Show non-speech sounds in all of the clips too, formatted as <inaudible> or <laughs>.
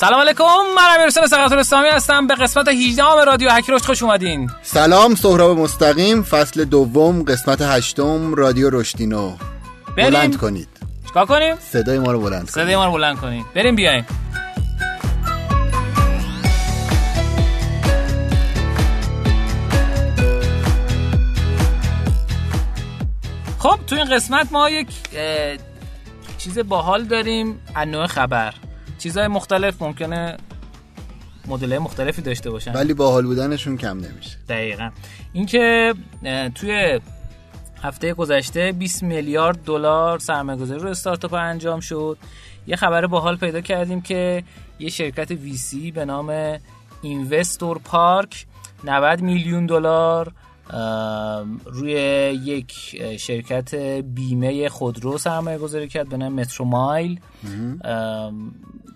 سلام علیکم من امیرحسین سقط اسلامی هستم. به قسمت 18 رادیو هکروش خوش اومدین. سلام سهراب مستقیم. فصل دوم قسمت هشتم رادیو رشدینو. بریم. بلند کنید. چیکار کنیم؟ صدای ما رو بلند کنید. صدای ما رو بلند کنید بریم بیایم. خب تو این قسمت ما یک چیز باحال داریم از نوع خبر. چیزهای مختلف ممکنه مدل مختلفی داشته باشن. ولی باحال بودنشون کم نمیشه. دقیقا. اینکه توی هفته گذشته 20 میلیارد دلار سرمایه‌گذاری رو استارتاپ انجام شد. یه خبر باحال پیدا کردیم که یه شرکت ویسی به نام اینوستور پارک 90 میلیون دلار روی یک شرکت بیمه خودرو سرمایه گذاری کرد به نام مترو مایل.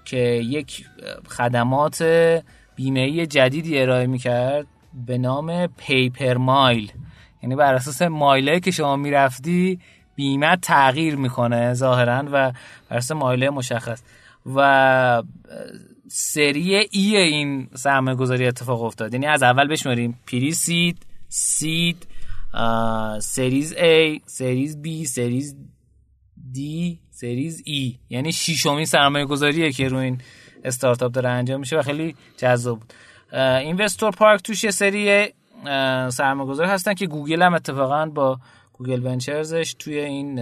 که یک خدمات بیمه جدیدی ارائه می‌کرد به نام پیپر مایل. یعنی بر اساس مایله که شما می‌رفتی بیمه تغییر می‌کنه ظاهرا و بر اساس مایله مشخص. و سری ای این سرمایه گذاری اتفاق افتاد. یعنی از اول بشماریم پری seed series A series B series D series E. یعنی شیشمین سرمایه گذاریه که روی این استارتاپ داره انجام میشه و خیلی جذاب بود. investor پارک توش یه سری سرمایه گذاری هستن که گوگل هم اتفاقا با Google Ventures ش توی این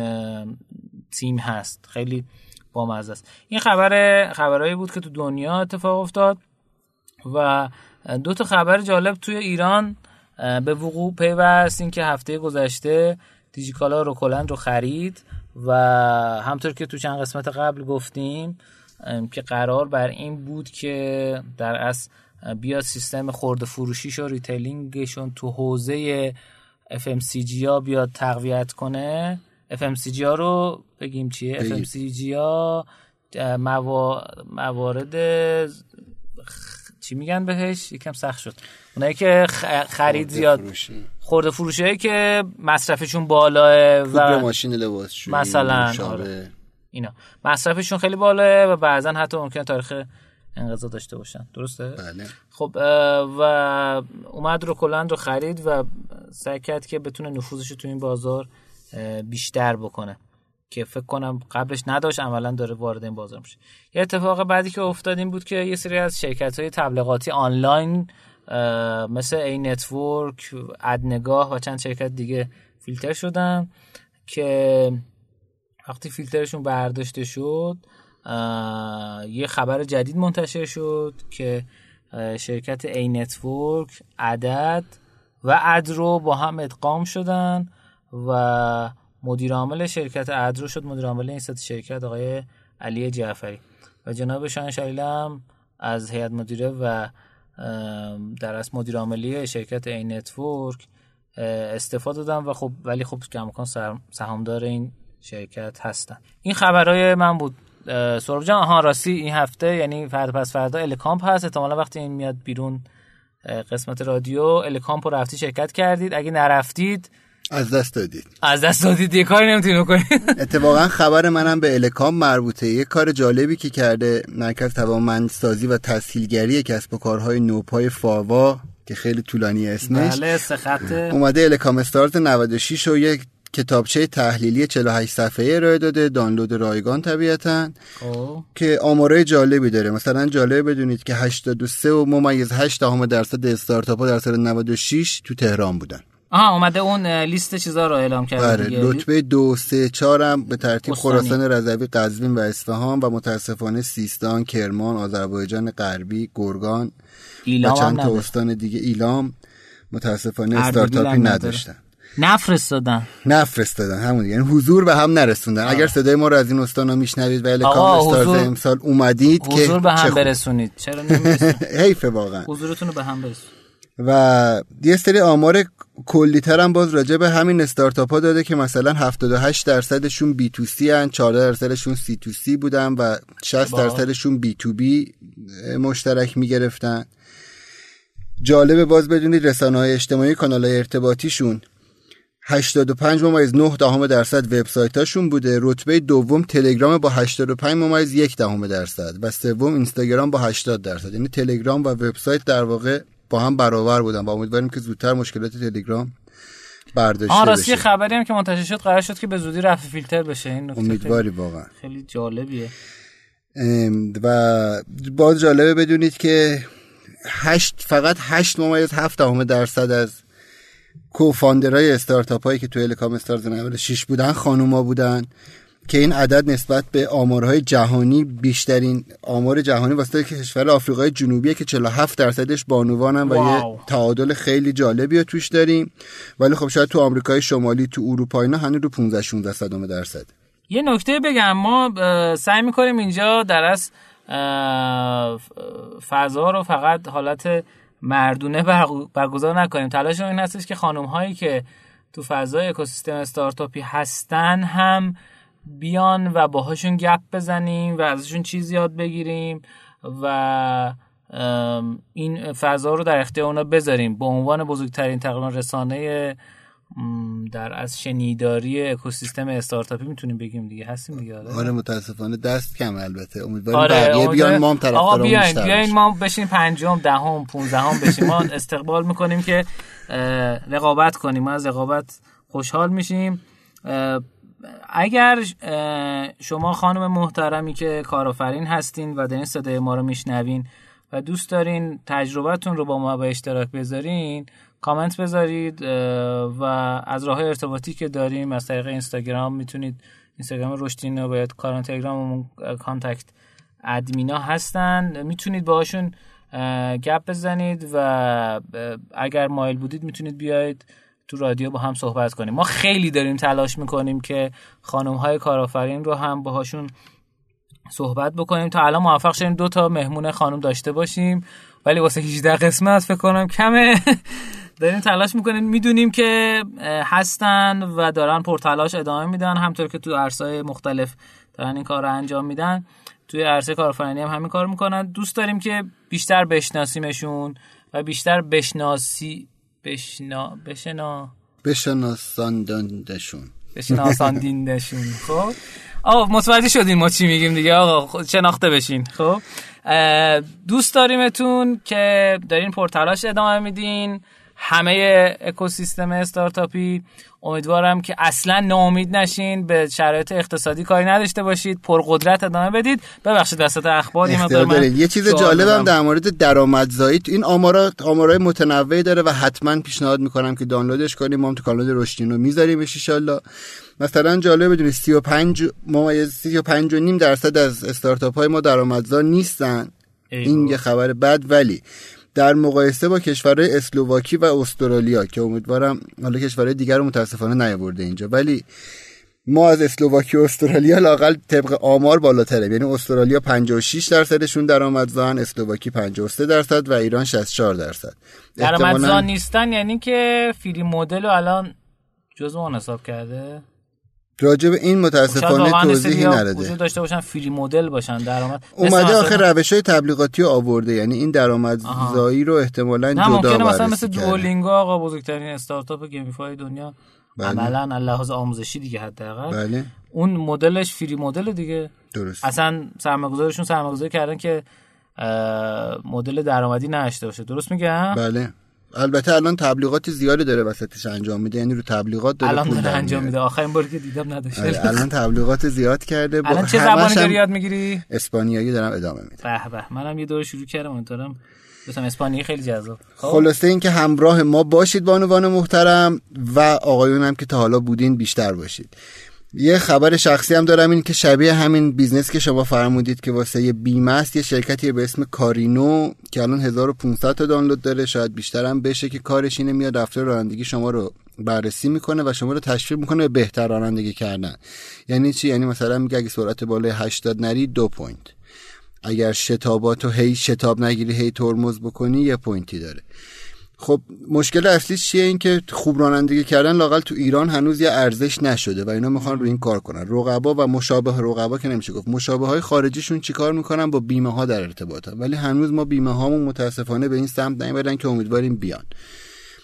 تیم هست. خیلی بامزه است. این خبر خبرهایی بود که تو دنیا اتفاق افتاد و دو تا خبر جالب توی ایران به وقوع پیوست این که هفته گذشته دیجیکالا روکلند رو خرید و همطور که تو چند قسمت قبل گفتیم که قرار بر این بود که در اصل بیاد سیستم خورده فروشیش و retailing شون تو حوزه FMCG ها بیاد تقویت کنه FMCG ها رو بگیم چیه بگیم. FMCG ها. موارد چی میگن بهش؟ یکم سخت شد. اونایی که خرید زیاد. خورده فروشی که مصرفشون بالاه و ماشین لباسشویی مثلا،. آره. اینا. مصرفشون خیلی بالاه و بعضا حتی ممکن تاریخ انقضا داشته باشن. درسته؟ بله. خب و اومد رو کلند رو خرید و سعی کرد که بتونه نفوذش رو تو این بازار بیشتر بکنه. که فکر کنم قبلش نداشت عملا داره وارد این بازار میشه. یه اتفاق بعدی که افتاد این بود که یه سری از شرکت های تبلیغاتی آنلاین مثل ای نتورک ادنگاه و چند شرکت دیگه فیلتر شدن که وقتی فیلترشون برداشته شد یه خبر جدید منتشر شد که شرکت ای نتورک عدد و ادرو با هم ادغام شدن و مدیر عامل شرکت ادرو شد مدیر عامل این ست شرکت آقای علی جعفری. و جناب شلیله هم از هیئت مدیره و در اصل مدیر عاملی شرکت این network استعفا دادن و خب ولی خب کماکان سر- سهامدار این شرکت هستن. این خبرهای من بود. اه، سهراب جان آها راستی این هفته یعنی فردا پس فردا الکامپ هست. احتمالا وقتی این میاد بیرون قسمت رادیو الکامپ رو رفتی شرکت کردید. اگه نرفتید از دست دادید. از دست دادید یه کاری نمی‌تونید بکنید <laughs> اتفاقا خبر منم به الکام مربوطه. یه کار جالبی که کرده مرکز توانمندسازی و تسهیلگری کسب و کارهای نوپای فاوا که خیلی طولانی اسمش. بله سه خطه اومده الکام استارت 96 و یک کتابچه تحلیلی 48 صفحه ارائه داده دانلود رایگان طبیعتا. خب. که آمارای جالبی داره. مثلا جالب بدونید که 83 و ممیز 8 دهم درصد استارتاپ ها در سال 96 تو تهران بودن. آها اومده اون لیست چیزا رو اعلام کرده بله رتبه دو سه چهار هم به ترتیب استانی. خراسان رضوی قزوین و اصفهان و متاسفانه سیستان کرمان آذربایجان غربی گرگان و ایلام هم چند تا. استان دیگه. ایلام متاسفانه استارتاپی. نداشتن. نفرستادن. نفرستادن همون دیگه. یعنی حضور به هم نرسوندن. اگر صدای ما رو از این استانا میشنوید و الکام آقا، استارز حضور- امسال اومدید که حضور به هم. برسونید. چرا <laughs> حیفه واقعا. حضورتون رو به هم برسونید. و یه سری آمار کلی تر هم باز راجع به همین استارتاپ ها داده که مثلا 78 درصدشون بی تو سی هن 14 درصدشون سی تو سی بودن و 60 با. درصدشون بی تو بی مشترک می گرفتن جالبه باز بدونید رسانه های اجتماعی کانال های ارتباطیشون 85 ممیز 9 دهم درصد وبسایتاشون بوده رتبه دوم تلگرام با 85 ممیز 1 دهم درصد و سوم اینستاگرام با 80 درصد یعنی تلگرام و وبسایت در واقع با هم برابر بودن و امیدواریم که زودتر مشکلات تلگرام برداشته آه راستی خبری هم که منتشر شد قرار شد که به زودی رفع فیلتر بشه. این نکته امیدواری واقعا. خیلی جالبیه. و باز جالبه بدونید که هشت فقط هشت ممیز هفت دهم درصد از کوفاندرهای استارتاپ هایی که تو هلیکام استارز 96 بودن خانوما بودن. که این عدد نسبت به آمارهای جهانی بیشترین آمار جهانی واسه کشور آفریقای جنوبیه که 47 درصدش بانوانن و واو. یه تعادل خیلی جالبی رو توش داریم. ولی خب شاید تو آمریکای شمالی تو اروپا اینا هنوز رو 15 16 صدم درصد. یه نکته بگم ما سعی می‌کنیم اینجا در از فضا رو فقط حالت مردونه <laughs> برگ- برگزار نکنیم. تلاش این هستش که خانم هایی که تو فضای اکوسیستم استارتاپی هستن هم بیان و باهاشون گپ بزنیم و ازشون چیز یاد بگیریم و این فضا رو در اختیار اونا بذاریم. به عنوان بزرگترین تقریبا رسانه در از شنیداری اکوسیستم استارتاپی می‌تونیم بگیم دیگه. هستیم دیگه آره؟ آره متاسفانه دست کم البته. امیدواریم آره بقیه بیان ما هم آقا طرفدارمون بیاین بیاین. ما بشین پنجم دهم پونزدهم بشیم ما <laughs> استقبال می‌کنیم که رقابت کنیم. ما از رقابت خوشحال میشیم. اگر شما خانم محترمی که کارآفرین هستین و دارین صدای ما رو میشنوین و دوست دارین تجربتون رو با ما به اشتراک بذارین کامنت بذارید و از راه ارتباطی که داریم از طریق اینستاگرام می‌تونید اینستاگرام رشدینو و یا کانال تلگراممون اه، contact ادمینا هستن. می‌تونید باهاشون اه، گپ بزنید و اگر مایل بودید می‌تونید بیاید. تو رادیو با هم صحبت کنیم. ما خیلی داریم تلاش می‌کنیم که خانم های کارآفرین رو هم باهاشون صحبت بکنیم. تا الان موفق شدیم دو تا مهمون خانم داشته باشیم. ولی واسه 18 قسمت فکر کنم کمه. <laughs> داریم تلاش می‌کنیم. می‌دونیم که هستن و دارن پرتلاش ادامه میدن. همطور که تو عرصه‌های مختلف دارن این کار رو انجام میدن. توی عرصه کارآفرینی هم همین کار می‌کنن. دوست داریم که بیشتر بشناسیمشون و بیشتر بشناسی بشنا بشنا. بشناساندندشون. بشناساندیندشون. <laughs> خب؟ آقا متوجه شدین ما چی میگیم دیگه؟ آقا شناخته بشین. خب؟ دوست داریمتون که دارین پرتلاش ادامه میدین. همه اکوسیستم استارتاپی امیدوارم که اصلا ناامید نشین به شرایط اقتصادی کاری نداشته باشید پرقدرت ادامه بدید. ببخشید اختیار دارید. یه چیز جالبم در مورد درآمدزایی. این آمارا آمارای متنوعی داره و حتما پیشنهاد می‌کنم که دانلودش کنیم. ما هم تو کانال رشدینو میذاریمش ان مثلا جالب بدونید 35 ممیز 35 و نیم درصد از استارتاپ های ما درآمدزا نیستن. این یه خبر بد. ولی در مقایسه با کشورهای اسلوواکی و استرالیا که امیدوارم حالا کشورهای دیگر رو متاسفانه نیاورده اینجا. ولی ما از اسلوواکی و استرالیا لاقل طبق آمار بالاتره یعنی استرالیا 56 درصدشون درآمدزان اسلوواکی 53 درصد و ایران 64 درصد. درآمدزا نیستن یعنی که فری مدل رو الان جزء اون حساب کرده؟ راجع به این متاسفانه توضیحی نداده. وجود داشته باشن فری مدل باشن درآمد. اومده مثلا- آخه روش های تبلیغاتی رو آورده یعنی این درآمدزایی رو احتمالا نه جدا ممکنه مثلا مثل کرده. دولینگو آقا بزرگترین استارتاپ گیمفای دنیا. بله. عملا لحاظ آموزشی دیگه حداقل. بله. اون مدلش فری مدل دیگه. درست اصلا سرمایه‌گذارشون سرمایه‌گذاری کردن که مدل درآمدی نداشته باشه. درست میگم؟ بله. البته الان تبلیغات زیادی داره وسطش انجام میده یعنی رو تبلیغات داره الان داره انجام. میده. آخرین باری که دیدم نداشته آره، الان تبلیغات زیاد کرده با الان چه زبانی داری یاد می‌گیری؟ اسپانیایی دارم ادامه میده به به منم یه دور شروع کردم امیدوارم بتونم اسپانیایی خیلی جذاب. خب؟ خلاصه اینکه همراه ما باشید بانوان محترم و آقایون هم که تا حالا بودین بیشتر باشید. یه خبر شخصی هم دارم این که شبیه همین business که شما فرمودید که واسه یه بیمه است یه شرکتی به اسم کارینو که الان 1500 تا دانلود داره شاید بیشتر هم بشه که کارش اینه میاد رفتار رانندگی شما رو بررسی می‌کنه و شما رو تشویق می‌کنه به بهتر رانندگی کردن. یعنی چی؟ یعنی مثلا میگه اگه سرعت بالای 80 نری دو point. اگر شتاباتو هی شتاب نگیری هی ترمز بکنی یه point ی داره. خب مشکل اصلی چیه؟ این که خوب رانندگی کردن لاقل تو ایران هنوز یه ارزش نشده و اینا می‌خوان روی این کار کنن. رقبا و مشابه رقبا که نمیشه گفت. مشابه های خارجیشون چیکار می‌کنن؟ با بیمه ها در ارتباطن. ولی هنوز ما بیمه هامون متاسفانه به این سمت نیومدن که امیدواریم بیان.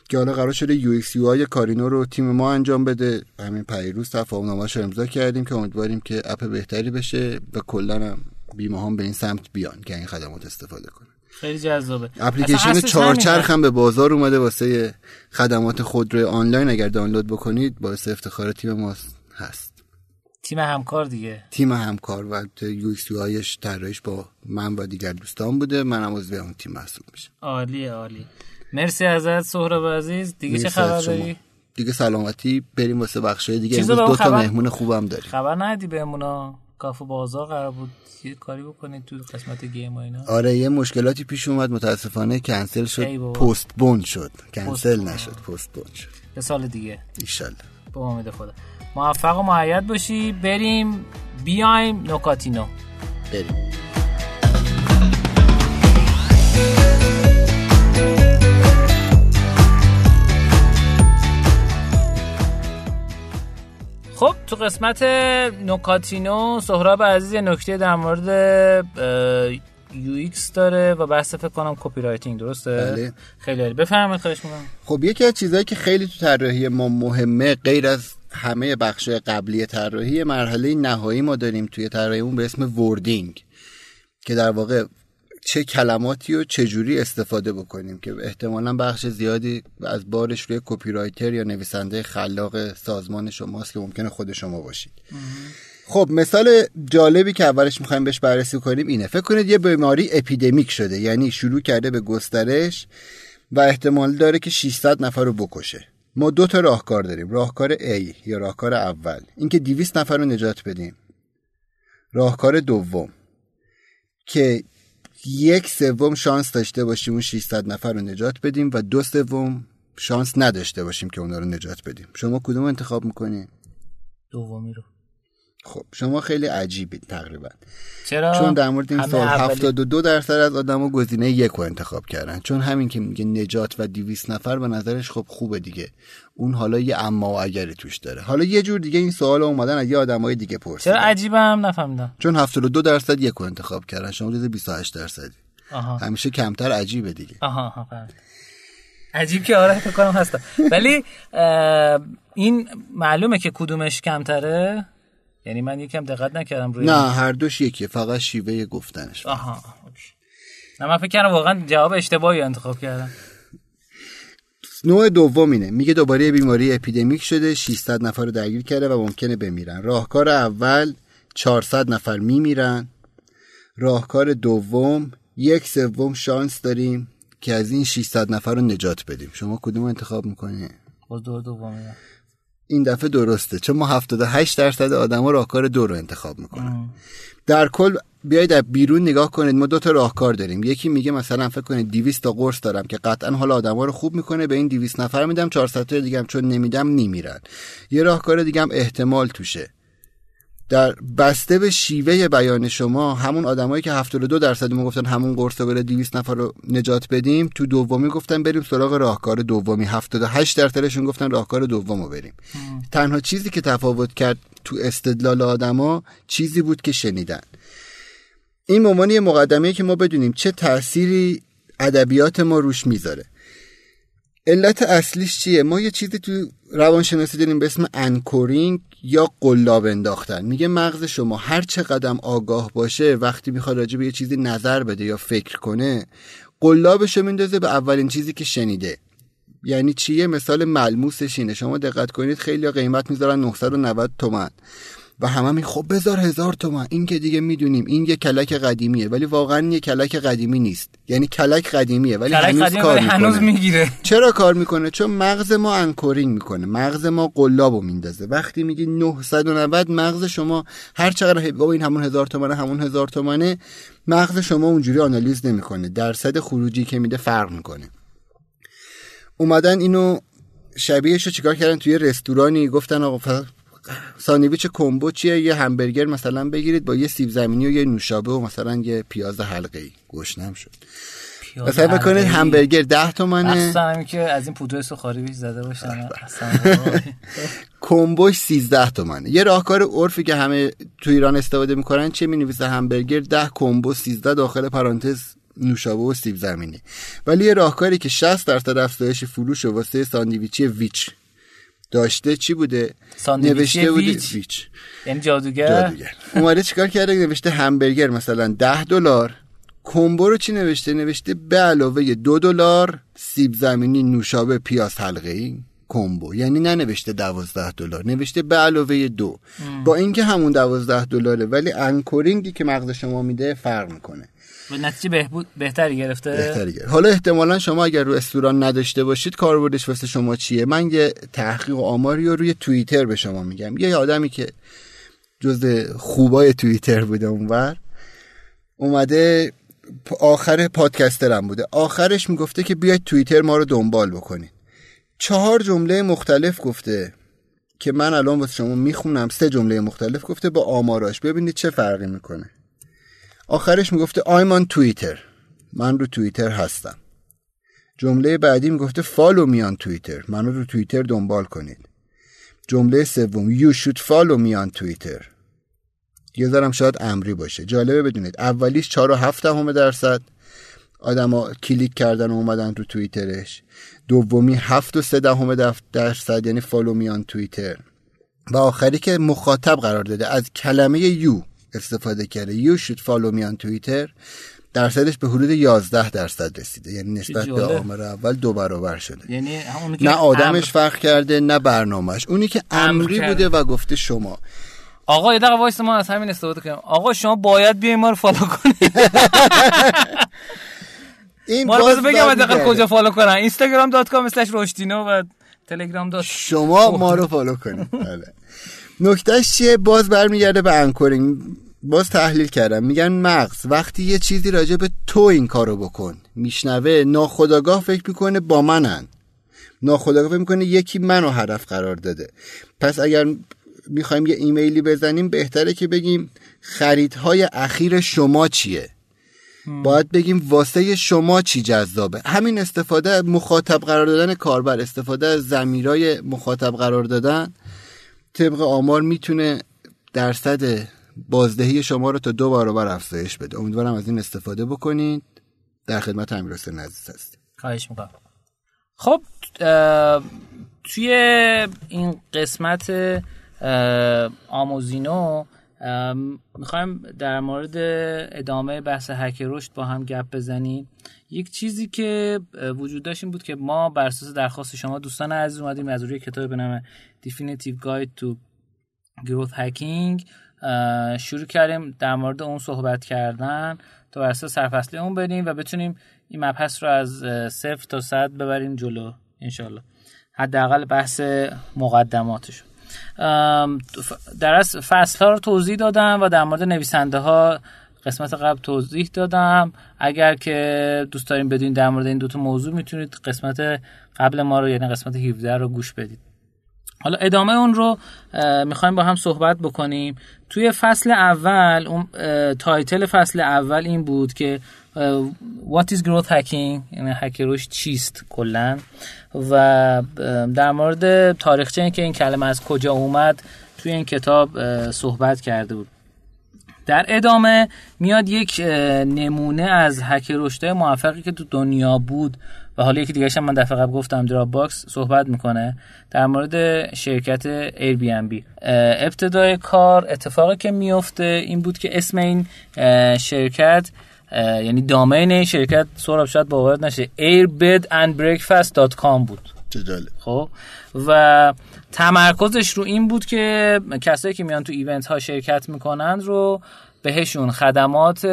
که حالا قرار شده UX کارینو رو تیم ما انجام بده. همین پریروز تفاهم رو امضا کردیم که امیدواریم که اپ بهتری بشه و کلا بیمه هم به این سمت بیان که این خدمات استفاده کنن. خیلی جذابه. اپلیکیشن چهارچرخ هم به بازار اومده واسه خدمات خودرو آنلاین اگر دانلود بکنید باعث افتخار تیم ما هست. تیم همکار دیگه. تیم همکار و UX هایش طراحیش با من و دیگر دوستان بوده. منم عضو اون تیم محسوب میشه عالی عالی مرسی ازت سهراب عزیز. دیگه چه خبر داری؟ دیگه سلامتی. بریم واسه بخشای دیگه. امروز دو تا مهمون خوبم داریم. خبر ندی بهمونا. کافه بازار قرار بود یه کاری بکنید تو قسمت گیم و اینا؟ آره یه مشکلاتی پیش اومد. متاسفانه کنسل شد. پست بون شد. کنسل نشد. پست بون شد. یه سال دیگه. ان با امید خدا. موفق و معید باشی. بریم. بیایم نکاتینو بریم. خب تو قسمت نکاتینو سهراب عزیز نکته در مورد UX داره و بحث فکر کنم copywriting درسته؟ بله. خیلی بفرمایید خواهش می‌کنم. خب یکی از چیزهایی که خیلی تو طراحی ما مهمه غیر از همه بخش قبلی طراحی مرحله نهایی ما داریم توی طراحیمون به اسم wording که در واقع چه کلماتی و چه جوری استفاده بکنیم که احتمالا بخش زیادی از بارش روی کپی رایتر یا نویسنده خلاق سازمان شماست که ممکنه خود شما باشید. خب مثال جالبی که اولش می‌خوایم بهش بررسی کنیم اینه. فکر کنید یه بیماری اپیدمیک شده یعنی شروع کرده به گسترش و احتمال داره که 600 نفر رو بکشه. ما دو تا راهکار داریم راهکار A یا راهکار اول. اینکه 200 نفر رو نجات بدیم. راهکار دوم که یک سوم شانس داشته باشیم اون 600 نفر رو نجات بدیم و دو سوم شانس نداشته باشیم که اونا رو نجات بدیم. شما کدوم انتخاب می‌کنین دومی رو. خب شما خیلی عجیبید تقریبا. چرا؟ چون در مورد این سال 72 درصد از آدما گزینه یک رو انتخاب کردن. چون همین که میگه نجات و 200 نفر به نظرش خب خوبه دیگه. اون حالا یه اما و اگری توش داره. حالا یه جور دیگه این سوال اومدن از یه آدمای دیگه پرسیدن. چرا عجیبم؟ نفهمیدم. چون 72 درصد یک رو انتخاب کردن. شما جز 28 درصدی. همیشه کمتر عجیبه دیگه. آها آها عجیب که آره فکر کنم هست ولی این معلومه که کدومش کمتره؟ یعنی من یکم دقت نکردم روی نه هر دوش یکیه فقط شیوه گفتنش آها نه من فکر کردم واقعا جواب اشتباهی انتخاب کردم. نوع دوم اینه. میگه دوباره بیماری اپیدمیک شده 600 نفر رو درگیر کرده و ممکنه بمیرن. راهکار اول 400 نفر میمیرن. راهکار دوم یک سوم شانس داریم که از این 600 نفر رو نجات بدیم. شما کدوم انتخاب می‌کنی؟ باز دو دومیه این دفعه درسته. چون ما 78 درصد آدما راهکار دو رو انتخاب می‌کنن. در کل بیایید در بیرون نگاه کنید. ما دو تا راهکار داریم. یکی میگه مثلا فکر کنید 200 تا قرص دارم که قطعا حال آدما رو خوب می‌کنه. به این 200 نفر میدم. 400 تا دیگه هم چون نمیدم نمیرن یه راهکار دیگه هم احتمال توشه. در بسته به شیوه بیان شما همون آدمایی که 72 درصد ما گفتن همون قرص بره 200 نفر رو نجات بدیم تو دومی گفتن بریم سراغ راهکار دومی. 78 درصدشون گفتن راهکار دومو بریم. تنها چیزی که تفاوت کرد تو استدلال آدما چیزی بود که شنیدن. این ممانی مقدمه که ما بدونیم چه تأثیری ادبیات ما روش می‌ذاره. علت اصلیش چیه؟ ما یه چیزی تو روانشناسی داریم به اسم anchoring یا قلاب انداختن. میگه مغز شما هر چقدرم آگاه باشه وقتی می‌خواد راجع به یه چیزی نظر بده یا فکر کنه قلابشو میندازه به اولین چیزی که شنیده. یعنی چیه؟ مثال ملموسش اینه. شما دقت کنید خیلی قیمت می‌ذارن 990 تومن. و همه میگن خب بذار هزار تومن. این که دیگه می‌دونیم این یه کلک قدیمیه ولی واقعا یه کلک قدیمی نیست. یعنی کلک قدیمیه ولی هنوز قدیمی کار می‌کنه هنوز می‌گیره. چرا کار می‌کنه؟ چون مغز ما anchoring می‌کنه. مغز ما قلابو میندازه. وقتی میگی 990 مغز شما هر چقدر بابا این همون هزار تومنه همون هزار تومنه مغز شما اونجوری آنالیز نمی‌کنه. درصد خروجی که میده فرق می‌کنه. اومدن اینو شبیهش رو چیکار کردن؟ توی رستورانی گفتن آقا ساندویچ کمبو چیه؟ یه همبرگر مثلا بگیرید با یه سیب زمینی و یه نوشابه و مثلا یه پیاز حلقه ای گشنم شد. مثلا بکنید همبرگر 10 تومنه. اصلا که از این پودر سوخاری بیش زده باشن. <laughs> کمبوش 13 تومنه. یه راهکار عرفی که همه تو ایران استفاده می‌کنن چه می‌نویسه؟ همبرگر 10 کمبو 13 داخل پرانتز نوشابه و سیب زمینی. ولی یه راهکاری که 60 درصد افزایش فروش واسه ساندویچی ویچ داشته چی بوده؟ ساندویچی بوده. ویچ. یعنی جادوگر. جادوگر. اومده چیکار کرده؟ نوشته همبرگر مثلا 10 دلار. کمبو رو چی نوشته؟ نوشته به علاوه دو دلار سیب زمینی نوشابه پیاز حلقه ای کمبو. یعنی ننوشته دوازده دلار نوشته به علاوه دو. با اینکه همون دوازده دلاره ولی انکورینگی که مغز شما میده فرق می‌کنه. به نتیجه بهبود بهتری گرفته؟ بهتری گرفت. حالا احتمالا شما اگر رو استوران نداشته باشید کاربردش واسه شما چیه؟ من یه تحقیق و آماری رو روی توییتر به شما میگم. یه آدمی که جز خوبای توییتر بوده اونور اومده آخر پادکسترم بوده. آخرش می‌گفته که بیاید توییتر ما رو دنبال بکنید. چهار جمله مختلف گفته که من الان واسه شما می‌خونم. سه جمله مختلف گفته با آماراش. ببینید چه فرقی می‌کنه. آخرش می‌گفته I'm on توییتر من رو توییتر هستم. جمله بعدی می‌گفته فالو میان توییتر منو رو توییتر دنبال کنید. جمله سوم should follow me on توییتر یه ذرم شاید امری باشه. جالبه بدونید. اولیش 4 و 7 دهم درصد. آدما کلیک کردن و اومدن رو توییترش. دومی 7 و 3 دهم درصد یعنی follow میان توییتر و آخری که مخاطب قرار داده از کلمه you استفاده کرده. you should follow me on Twitter درصدش به حدود 11 درصد رسیده. یعنی نسبت به. آمار اول دو برابر شده. یعنی همونی که نه آدمش امر- فرق کرده نه برنامهش اونی که امر امری. بوده و گفته شما. آقا یه دقیقه وایس ما از همین استفاده کنیم. آقا شما باید بیاین ما رو follow کنید <laughs> این ما باز بگم برمیگرده. کجا follow کنن. instagram.com slash رشدینو و تلگرام dot شما ما رو follow کنید. بله. <laughs> نکتهش چیه؟ باز برمیگرده به anchoring باز تحلیل کردم. میگن مغز وقتی یه چیزی راجع به تو این کارو بکن. میشنوه ناخودآگاه فکر می‌کنه با منه. ناخودآگاه فکر می‌کنه یکی منو هدف قرار داده. پس اگر می‌خوایم یه ایمیلی بزنیم بهتره که بگیم خریدهای اخیر شما چیه؟ باید بگیم واسه شما چی جذابه. همین استفاده مخاطب قرار دادن کاربر استفاده از زمیرای مخاطب قرار دادن طبق آمار می‌تونه درصد بازدهی شما رو تا دو برابر افزایش بده. امیدوارم از این استفاده بکنید. در خدمت امیر حسین عزیز هستیم. خواهش می‌کنم. خب توی این قسمت آموزینو می‌خوایم در مورد ادامه بحث هک رشد با هم گپ بزنیم. یک چیزی که وجود داشت این بود که ما بر اساس درخواست شما دوستان عزیز اومدیم از روی کتاب به نام Definitive Guide to گروث هکینگ شروع کردیم در مورد اون صحبت کردن. تا بر سرفصلی اون بریم و بتونیم این مبحث رو از صفر تا صد ببریم جلو انشالله حداقل بحث مقدماتش در از فصل ها رو توضیح دادم و در مورد نویسنده ها قسمت قبل توضیح دادم. اگر که دوست داریم بدونید در مورد این دوتا موضوع می‌تونید قسمت قبل ما رو یعنی قسمت 17 رو گوش بدید. حالا ادامه اون رو می‌خوایم با هم صحبت بکنیم. توی فصل اول اون title فصل اول این بود که What is growth hacking یعنی هک رشد چیست کلا؟ و در مورد تاریخچه این که این کلمه از کجا اومد توی این کتاب صحبت کرده بود. در ادامه میاد یک نمونه از هک رشد موفقی که تو دنیا بود. و حالا یکی دیگه من دفعه قبل گفتم Dropbox صحبت می‌کنه در مورد شرکت Airbnb ابتدای کار اتفاقی که میفته این بود که اسم این شرکت یعنی دامین این شرکت سهراب شاید باورت نشه airbedandbreakfast.com بود. جالب. خب؟ و تمرکزش رو این بود که کسایی که میان تو event ها شرکت می‌کنند رو بهشون خدمات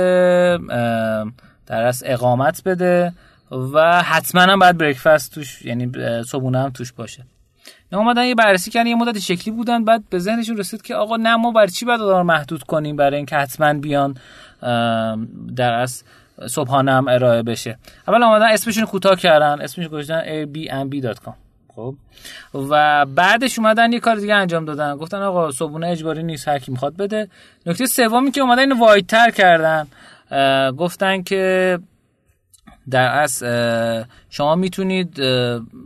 در از اقامت بده و حتما هم باید breakfast توش یعنی صبحونه هم توش باشه. نه اومدن یه بررسی کردن یه مدت شکلی بودن بعد به ذهنشون رسید که آقا نه ما برای چی باید رو محدود کنیم برای اینکه حتما بیان در از صبحانه هم ارائه بشه. اول اومدن اسمشون کوتاه کردن اسمش گذاشتن airbnb.com خب. و بعدش اومدن یه کار دیگه انجام دادن. گفتن آقا صبحونه اجباری نیست هر کی می‌خواد بده. نکته سومی که اومدن اینو وایدتر کردن گفتن که در اصل شما می‌تونید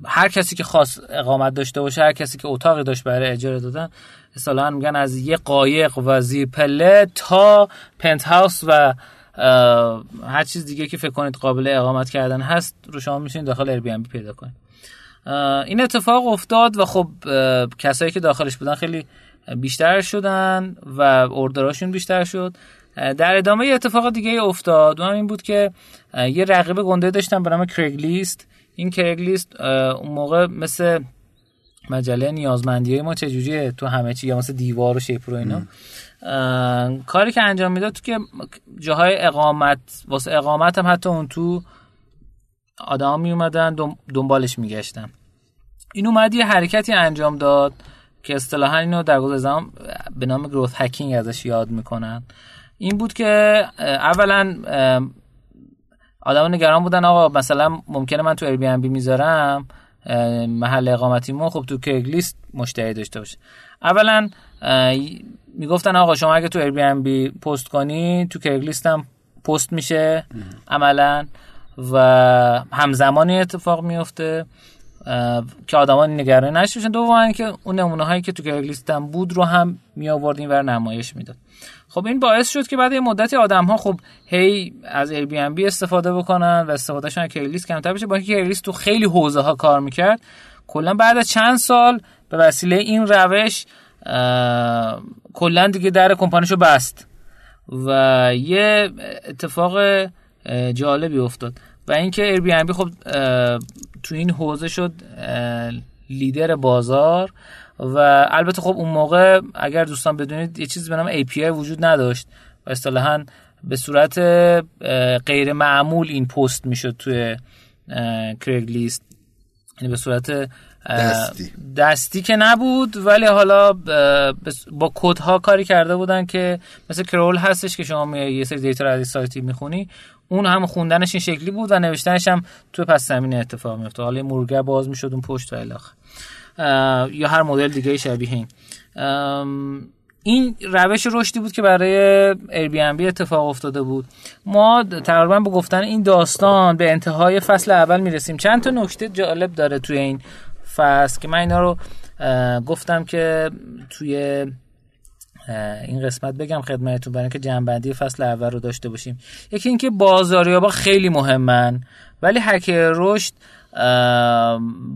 هر کسی که خاص اقامت داشته باشه هر کسی که اتاقی داشت برای اجاره دادن اصطلاحا میگن از یه قایق و زیر پله تا پنت هاوس و هر چیز دیگه که فکر کنید قابل اقامت کردن هست رو شما می‌تونید داخل ایر بی پیدا کنید. این اتفاق افتاد و خب کسایی که داخلش بودن خیلی بیشتر شدن و اوردراشون بیشتر شد. در ادامه یه اتفاق دیگه افتاد. و این بود که یه رقیب گنده داشتن به نام کریگلیست این کریگلیست اون موقع مثل مجله نیازمندی ما چجوریه؟ تو همه چی یا مثل دیوار و شیپ رو اینا. کاری که انجام می‌داد تو که جاهای اقامت واسه اقامت هم حتی اون تو آدم می اومدن دنبالش میگشتن. این اومد یه حرکتی انجام داد که اصطلاحا اینو در گذر زمان به نام growth hacking ازش یاد می‌کنن. این بود که اولا آدم نگران بودن آقا مثلا ممکنه من تو Airbnb می‌ذارم محل اقامتیمون خب تو Craigslist مشتری داشته باشه. اولا می‌گفتن آقا شما اگه تو Airbnb پست کنی تو Craigslist هم پست میشه عملا و همزمانی اتفاق میفته که آدما نگران نشوشن. دوم که اون نمونه هایی که تو کگلیست هم بود رو هم می آوردیم و نمایش می‌داد. خب این باعث شد که بعد یه مدتی آدم ها خب هی از بی ام بی استفاده بکنن و استفادهشون از کریلیست کمتر بشه. با اینکه کریلیست تو خیلی حوزه ها کار می‌کرد کلا بعد از چند سال به وسیله این روش کلا دیگه در کمپانیشو بست و یه اتفاق جالبی افتاد و اینکه Airbnb خب تو این حوزه شد لیدر بازار و البته خب اون موقع اگر دوستان بدونید یه چیزی به نام API وجود نداشت و اصطلاحا به صورت غیر معمول این پست می‌شد توی Craigslist یعنی به صورت دستی. دستی که نبود ولی حالا با کدها کاری کرده بودن که مثل کرول هستش که شما یه سری دیتا رو از سایتی می‌خونی اون هم خوندنش این شکلی بود و نوشتنش هم توی پس زمینه اتفاق میفته حالا مرگر باز می‌شد اون پشت و الاخر یا هر مدل دیگه شبیه این. این روش رشدی بود که برای Airbnb اتفاق افتاده بود. ما تقریبا به گفتن این داستان به انتهای فصل اول می‌رسیم. چند تا نکته جالب داره توی این فصل که من اینا رو گفتم که توی این قسمت بگم خدمتتون برای اینکه جنبندی فصل اول رو داشته باشیم. یکی اینکه بازاریابا خیلی مهمن ولی هکر رشد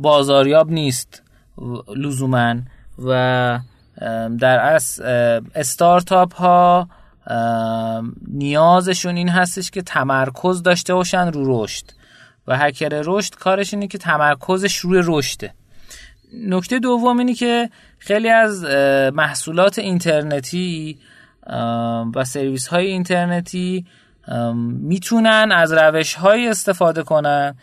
بازاریاب نیست. لزوما و در از استارتاپ ها نیازشون این هستش که تمرکز داشته باشن رو رشد. و هکر رشد کارش اینه که تمرکزش روی رشده. نکته دوم اینه که خیلی از محصولات اینترنتی و سرویس های اینترنتی می‌تونن از روش های استفاده کنن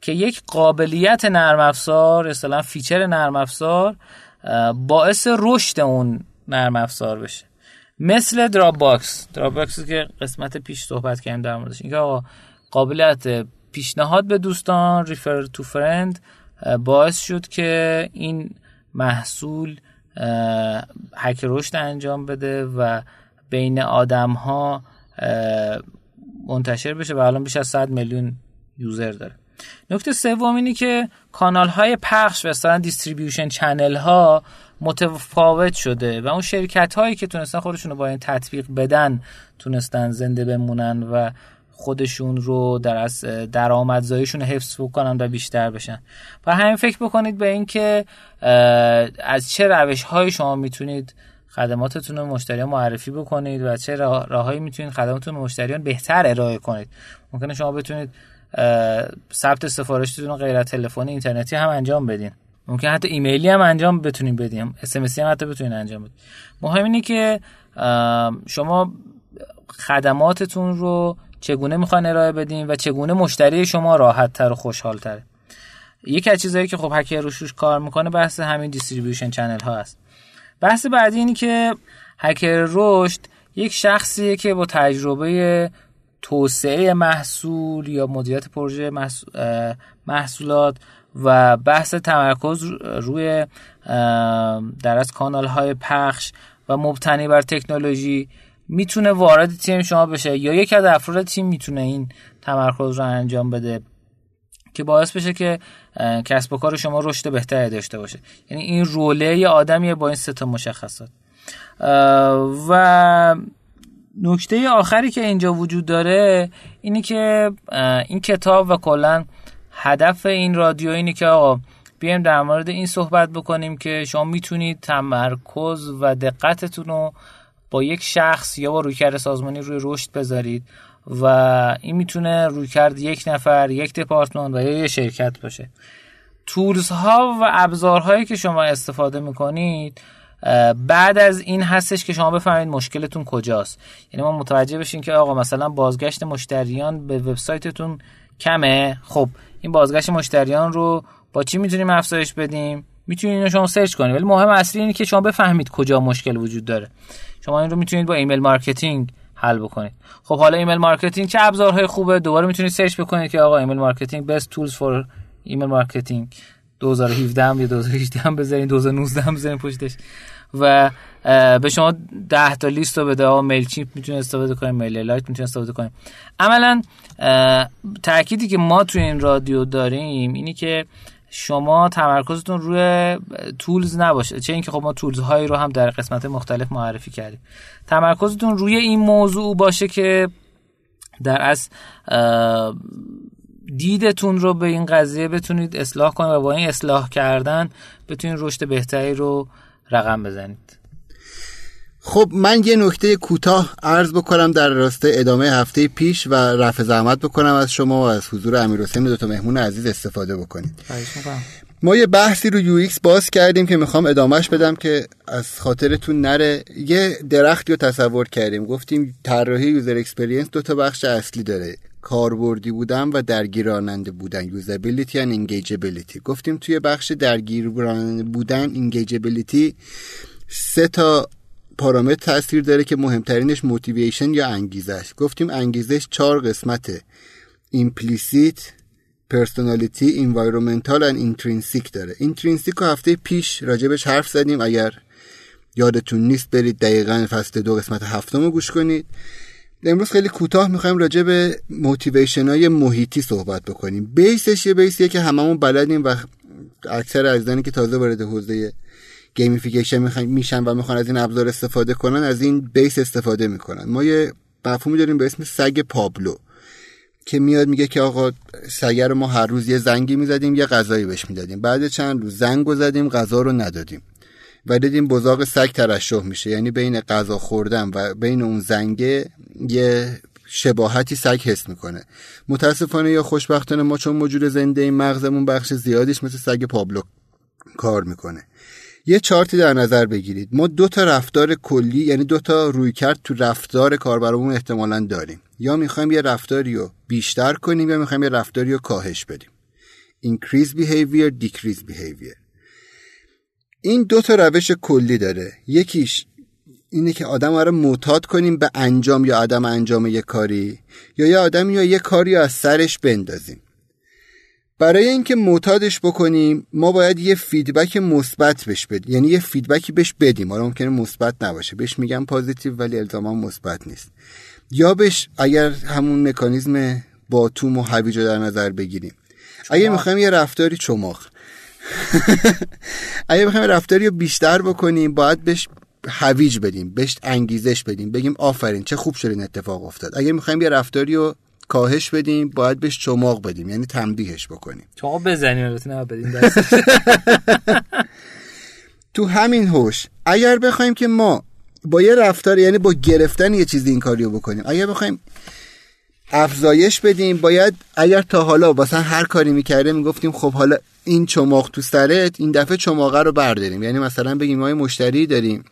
که یک قابلیت نرم افزار اصطلاحا feature نرم افزار باعث رشد اون نرم افزار بشه. مثل Dropbox. Dropbox که قسمت پیش صحبت کردیم در موردش. اینکه آقا قابلیت پیشنهاد به دوستان refer to friend باعث شد که این محصول هک رشد انجام بده و بین آدم ها منتشر بشه و الان بیش از 100 میلیون user داره. نکته سوم اینه که کانال های پخش و اصلا distribution channel ها متفاوت شده و اون شرکت هایی که تونستن خودشون رو با این تطبیق بدن تونستن زنده بمونن و خودشون رو در از درآمدزاییشون حفظ بکنن و بیشتر بشن. و همین فکر بکنید به اینکه از چه روش های شما می‌تونید خدماتتون رو مشتریان معرفی بکنید و چه راههایی می‌تونید خدماتتون رو مشتریان بهتر ارائه کنید. ممکنه شما بتونید ثبت سفارشتون رو غیر تلفنی اینترنتی هم انجام بدین. ممکن حتی ایمیلی هم انجام بتونیم بدیم. اس هم حتی بتونین انجام بدیم مهم اینه که شما خدماتتون رو چگونه می‌خوان ارائه بدین و چگونه مشتری شما راحت تر و خوشحال تره یکی از چیزهایی که خب هکر روش کار می‌کنه بحث همین distribution channel ها هست بحث بعدی اینی که هکر رشد یک شخصیه که با تجربه توسعه محصول یا مدیریت پروژه محصولات و بحث تمرکز روی در از کانال های پخش و مبتنی بر تکنولوژی می‌تونه وارد تیم شما بشه یا یکی از افراد تیم می‌تونه این تمرکز رو انجام بده که باعث بشه که کسب و کار شما رشد بهتری داشته باشه. یعنی این روله یه آدمیه با این سه تا مشخصات. و نکته آخری که اینجا وجود داره اینی که این کتاب و کلا هدف این رادیو اینه که آقا بیایم در مورد این صحبت بکنیم که شما می‌تونید تمرکز و دقتتون رو با یک شخص یا با رویکرد سازمانی روی رشد بذارید و این می‌تونه رویکرد یک نفر یک دپارتمان و یا یه شرکت باشه. تولز ها و ابزارهایی که شما استفاده می‌کنید بعد از این هستش که شما بفهمید مشکلتون کجاست. یعنی ما متوجه بشین که آقا مثلا بازگشت مشتریان به وبسایتتون کمه. خب این بازگشت مشتریان رو با چی می‌تونیم افزایش بدیم؟ می‌تونید اینو شما search کنید. ولی مهم اصلی اینه که شما بفهمید کجا مشکل وجود داره. شما این رو می‌تونید با email marketing حل بکنید. خب حالا email marketing چه ابزارهای خوبه؟ دوباره می‌تونید search بکنید که آقا email marketing best tools for email marketing. 2017 هم یا 2018 هم بذارین 2019 هم بذارین پشتش. و به شما 10 تا لیست رو بده Mailchimp می‌تونید استفاده کنید MailerLite می‌تونید استفاده کنید عملا تأکیدی که ما تو این رادیو داریم اینی که شما تمرکزتون روی تولز نباشه چه اینکه خب ما تولز هایی رو هم در قسمت مختلف معرفی کردیم. تمرکزتون روی این موضوع باشه که در از دیدتون رو به این قضیه بتونید اصلاح کنید و با این اصلاح کردن بتونید رشد بهتری رو رقم بزنید. خب من یه نکته کوتاه عرض بکنم در راسته ادامه هفته پیش و رفع زحمت بکنم از شما و از حضور امیر حسین دو تا مهمون عزیز استفاده بکنید. ما یه بحثی رو UX باز کردیم که می‌خوام ادامهش بدم که از خاطرتون نره. یه درختی رو تصور کردیم. گفتیم طراحی user experience دو تا بخش اصلی داره. کاربردی بودن و درگیراننده بودن. usability و engageability گفتیم توی بخش درگیراننده بودن engageability سه تا پارامتر تاثیر داره که مهمترینش motivation یا انگیزه است گفتیم انگیزش چهار قسمته. implicit personality environmental و intrinsic داره. intrinsic و هفته پیش راجبش حرف زدیم. اگر یادتون نیست برید دقیقا فصل دو قسمت هفتم رو گوش کنید. امروز خیلی کوتاه می‌خوایم راجع به motivation های محیطی صحبت بکنیم. base ش یه base یه که هممون بلدیم و اکثر عزیزانی که تازه وارد حوزه gamification میشن و می‌خوان از این ابزار استفاده کنن از این base استفاده می‌کنن. ما یه مفهومی داریم به اسم سگ پاولوف که میاد میگه که آقا سگه رو ما هر روز یه زنگی می‌زدیم یه غذایی بهش می‌دادیم. بعد چند روز زنگ زدیم غذا رو ندادیم. و دیدیم بزاق سگ ترشح میشه. یعنی بین غذا خوردن و بین اون زنگه یه شباهتی سگ حس می‌کنه. متاسفانه یا خوشبختانه ما چون موجود زنده این مغزمون بخش زیادیش مثل سگ پابلو کار می‌کنه. یه چارتی در نظر بگیرید. ما دو تا رفتار کلی یعنی دو تا روی کرد تو رفتار کاربرمون احتمالا داریم. یا می‌خوایم یه رفتاری رو بیشتر کنیم یا می‌خوایم یه رفتاری رو کاهش بدیم. Increase behavior decrease behavior. این دو تا روش کلی داره. یکیش اینه که آدم رو معتاد کنیم به انجام یا عدم انجام یه کاری یا یه آدم یا یه کاری از سرش بندازیم. برای اینکه معتادش بکنیم ما باید یه feedback مثبت بهش بدیم یعنی یه feedback ی بهش بدیم. حالا ممکنه مثبت نباشه. بهش میگم positive ولی الزاما مثبت نیست. یا بهش اگر همون مکانیزم باتوم و هویج در نظر بگیریم. اگه می‌خوایم یه رفتاری چماق. <laughs> اگه می‌خوایم رفتاری رو بیشتر بکنیم باید بهش هویج بدیم بهش انگیزش بدیم بگیم آفرین چه خوب شد این اتفاق افتاد. اگه می‌خوایم یه رفتاری رو کاهش بدیم باید بهش چماق بدیم یعنی تنبیهش بکنیم. چماق بزنیم البته بدیم <laughs> تو همین هوش اگر بخوایم که ما با یه رفتار یعنی با گرفتن یه چیزی این کاریو بکنیم اگر بخوایم افزایش بدیم. باید اگر تا حالا مثلا هر کاری می‌کرده می‌گفتیم خب حالا این چماق تو سرت این دفعه چماقه رو برداریم. یعنی مثلا بگیم ما مشتری داریم.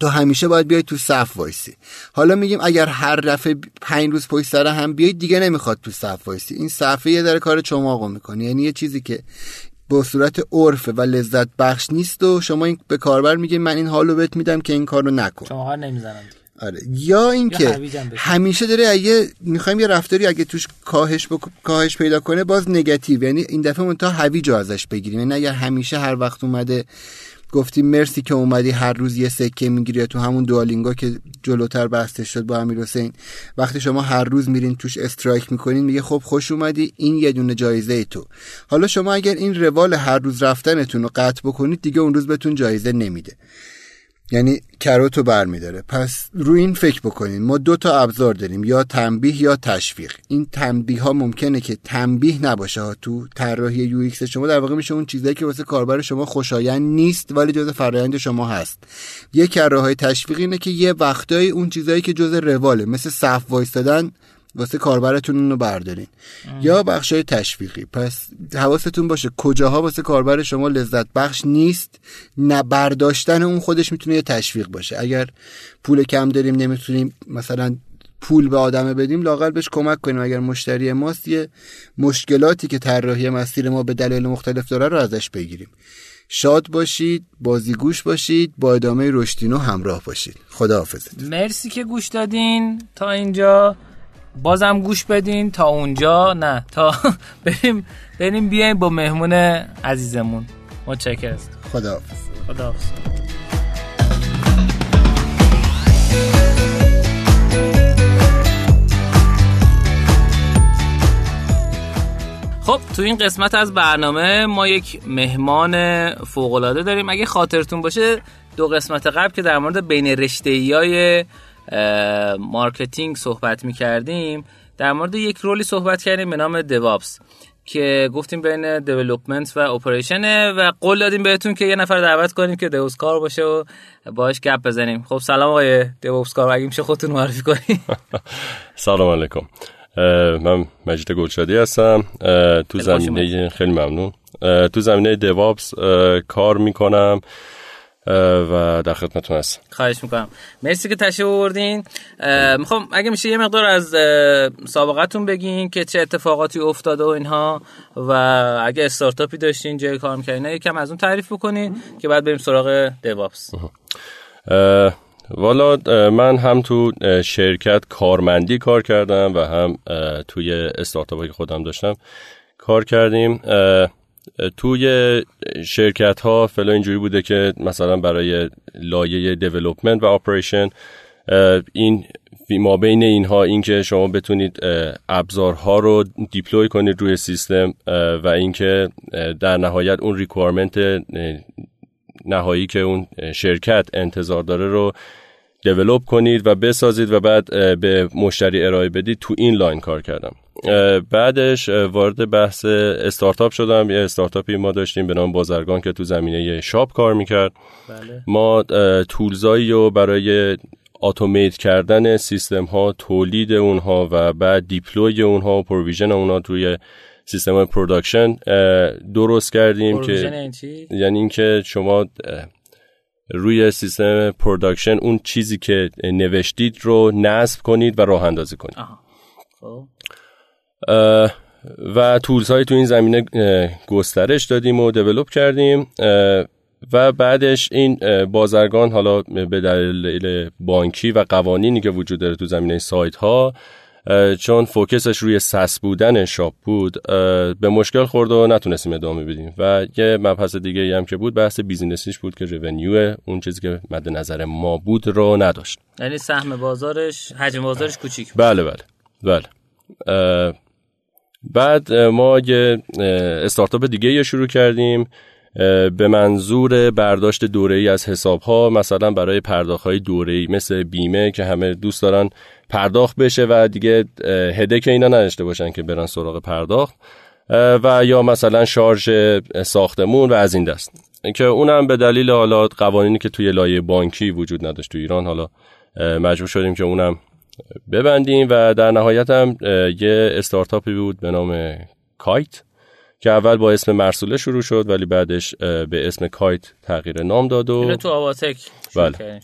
تو همیشه باید بیای تو صف وایسی. حالا میگیم اگر هر دفعه پنج روز پشت سر هم بیای دیگه نمی‌خواد تو صف وایسی. این صفحه یه در کار چماقو می‌کنه. یعنی یه چیزی که با صورت عرفه و لذت بخش نیست و شما این به کاربر میگه من این حالو بهت میدم که این کارو نکن. شما نمی‌زنم آره. یا اینکه همیشه داره اگه می‌خوایم یه رفتاری اگه توش کاهش بک... کاهش پیدا کنه باز نگاتیو. یعنی این دفعه اون تا هویج ازش بگیریم. یعنی اگر همیشه هر وقت اومده گفتیم مرسی که اومدی هر روز یه سکه می‌گیری تو همون Duolingo که جلوتر بحثش شد با امیر حسین وقتی شما هر روز میرین توش streak می‌کنین میگه خب خوش اومدی این یه دونه جایزه‌ی تو. حالا شما اگر این روال هر روز رفتنتون رو قطع بکنید دیگه اون روز بهتون جایزه نمیده. یعنی carrot رو برمیداره. پس روی این فکر بکنین ما دو تا ابزار داریم یا تنبیه یا تشویق. این تنبیه ها ممکنه که تنبیه نباشه ها تو طراحی UX شما در واقع میشه اون چیزایی که واسه کاربر شما خوشایند نیست ولی جز فرآیند شما هست. یک راه های تشویق اینه که یه وقتایی اون چیزایی که جز رواله مثل صف وایستادن واسه کاربرتون اونو بردارین. یا بخش های تشویقی. پس حواستون باشه کجاها واسه کاربر شما لذت بخش نیست نه برداشتن اون خودش می‌تونه یه تشویق باشه. اگر پول کم داریم نمی‌تونیم مثلا پول به آدمه بدیم لاقل بهش کمک کنیم. اگر مشتری ماست یه مشکلاتی که طراحی مسیر ما به دلایل مختلف داره رو ازش بگیریم. شاد باشید بازیگوش باشید با ادامه رشدینو همراه باشید. خدا حافظت مرسی که گوش دادین. تا اینجا. بازم گوش بدین تا اونجا. نه تا <laughs> بریم بریم بیایم با مهمون عزیزمون. متشکرم. خدا خدا خب تو این قسمت از برنامه ما یک مهمان فوقالعاده داریم. اگه خاطرتون باشه دو قسمت قبل که در مورد بین رشته های marketing صحبت می کردیم در مورد یک role ی صحبت کردیم به نام DevOps که گفتیم بین development و operation و قول دادیم بهتون که یه نفر دعوت کنیم که DevOps کار باشه و باش گپ بزنیم. خب سلام آقای DevOps کار. اگه میشه خودتون معرفی کنیم <laughs> سلام علیکم. من مجید گلشادی هستم. تو زمینه خیلی ممنون. تو زمینه دوابس کار می‌کنم. و در خدمتتون هستم. خواهش می‌کنم. مرسی که تشریف آوردین. می‌خوام اگه میشه یه مقدار از سابقتون بگین که چه اتفاقاتی افتاده و اینها و اگه استارتاپی داشتین جای کار می‌کردین یکم از اون تعریف بکنین که بعد بریم سراغ دیوابس. والا من هم تو شرکت کارمندی کار کردم و هم توی استارتاپی که خودم داشتم کار کردیم. توی شرکت ها فعلا اینجوری بوده که مثلا برای لایه development و operation این ما بین اینها اینکه شما بتونید ابزارها رو deploy کنید روی سیستم و اینکه در نهایت اون requirement نهایی که اون شرکت انتظار داره رو develop کنید و بسازید و بعد به مشتری ارائه بدید تو این line کار کردم. بعدش وارد بحث استارتاپ شدم. یه استارتاپی ما داشتیم به نام بازرگان که تو زمینه shop کار می‌کرد. بله. ما tools ایی رو برای automate کردن سیستم ها تولید اونها و بعد deploy اونها و provision اونها توی سیستم های production درست کردیم که یعنی, یعنی اینکه شما روی سیستم production اون چیزی که نوشتید رو نصب کنید و راه اندازی کنید. خب. و tools های تو این زمینه گسترش دادیم و develop کردیم و بعدش این بازرگان حالا به دلیل بانکی و قوانینی که وجود داره تو زمینه سایت ها چون focus ش روی SaaS بودن shop بود به مشکل خورد و نتونستیم ادامه بدیم. و یه مبحث دیگه هم که بود بحث business یش بود که revenue اون چیزی که مد نظر ما بود رو نداشت. یعنی سهم بازارش حجم بازارش کوچیک بله بله بله. بعد ما یه استارتاپ دیگه یه شروع کردیم به منظور برداشت دوره ای از حساب ها مثلا برای پرداخت های دوره ای مثل بیمه که همه دوست دارن پرداخت بشه و دیگه هده که اینا نداشته باشن که برن سراغ پرداخت و یا مثلا شارژ ساختمون و از این دست. که اونم به دلیل حالا قوانینی که توی لایه بانکی وجود نداشت تو ایران حالا مجبور شدیم که اونم ببندیم و در نهایت هم یه استارتاپی بود به نام کایت که اول با اسم مرسوله شروع شد ولی بعدش به اسم کایت تغییر نام داد و تو آواتک بله.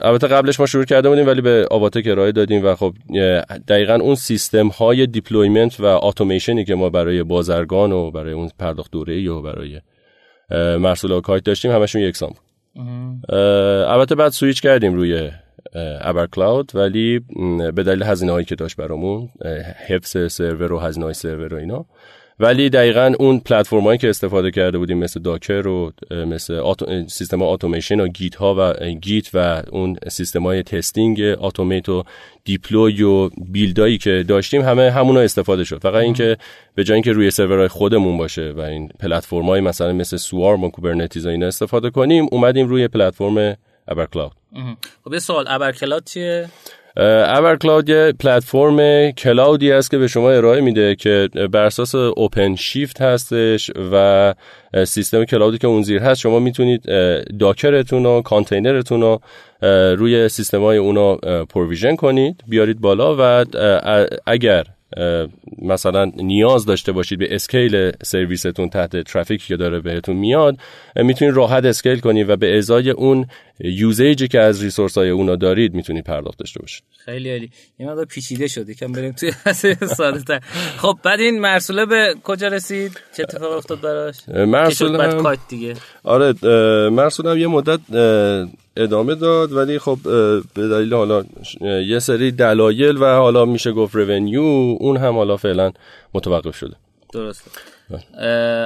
البته قبلش ما شروع کرده بودیم ولی به آواتک ارائه دادیم و خب دقیقا اون سیستم های deployment و اتوماسیونی که ما برای بازرگان و برای اون پرداخت دوره و برای مرسوله و کایت داشتیم همشون یکسان بود. البته بعد سویچ کردیم روی ابر کلاود ولی به دلیل هزینه هایی که داشت برامون حفظ سرور و هزینه های سرور و اینا. ولی دقیقا اون پلتفرمایی که استفاده کرده بودیم مثل Docker و مثل auto... سیستم اتوماسیون و Git ها و Git و اون سیستم های testing اتومات و دیپلوی و بیلدایی که داشتیم همه همون استفاده شد. فقط اینکه به جای اینکه روی سرورهای خودمون باشه و این پلتفرم‌های مثلا مثل Swarm و Kubernetes اینا استفاده کنیم اومدیم روی پلتفرم ابرکلاود خب یه سوال ابرکلاود چیه؟ ابر کلاود یه پلتفرم cloud ی است که به شما ارائه میده که بر اساس OpenShift هستش و سیستم cloud ی که اون زیر هست شما می‌تونید Docker تون و کانتینرتون رو روی سیستم های اونا provision کنید بیارید بالا و اگر مثلا نیاز داشته باشید به scale سرویستون تحت ترافیکی که داره بهتون میاد می‌تونید راحت scale کنید و به ازای اون usage ی که از resource های اونا دارید می‌تونید پرداخت داشته باشید. خیلی عالی. یه مقدار پیچیده شد یکم بریم توی ساده تر خب بعد این مرسوله به کجا رسید؟ چه اتفاق افتاد براش؟ مرسوله بعد دیگه؟ آره مرسوله یه مدت ادامه داد ولی خب به دلیل حالا یه سری دلایل و حالا میشه گفت رونیو اون هم حالا فعلا متوقف شده. درسته.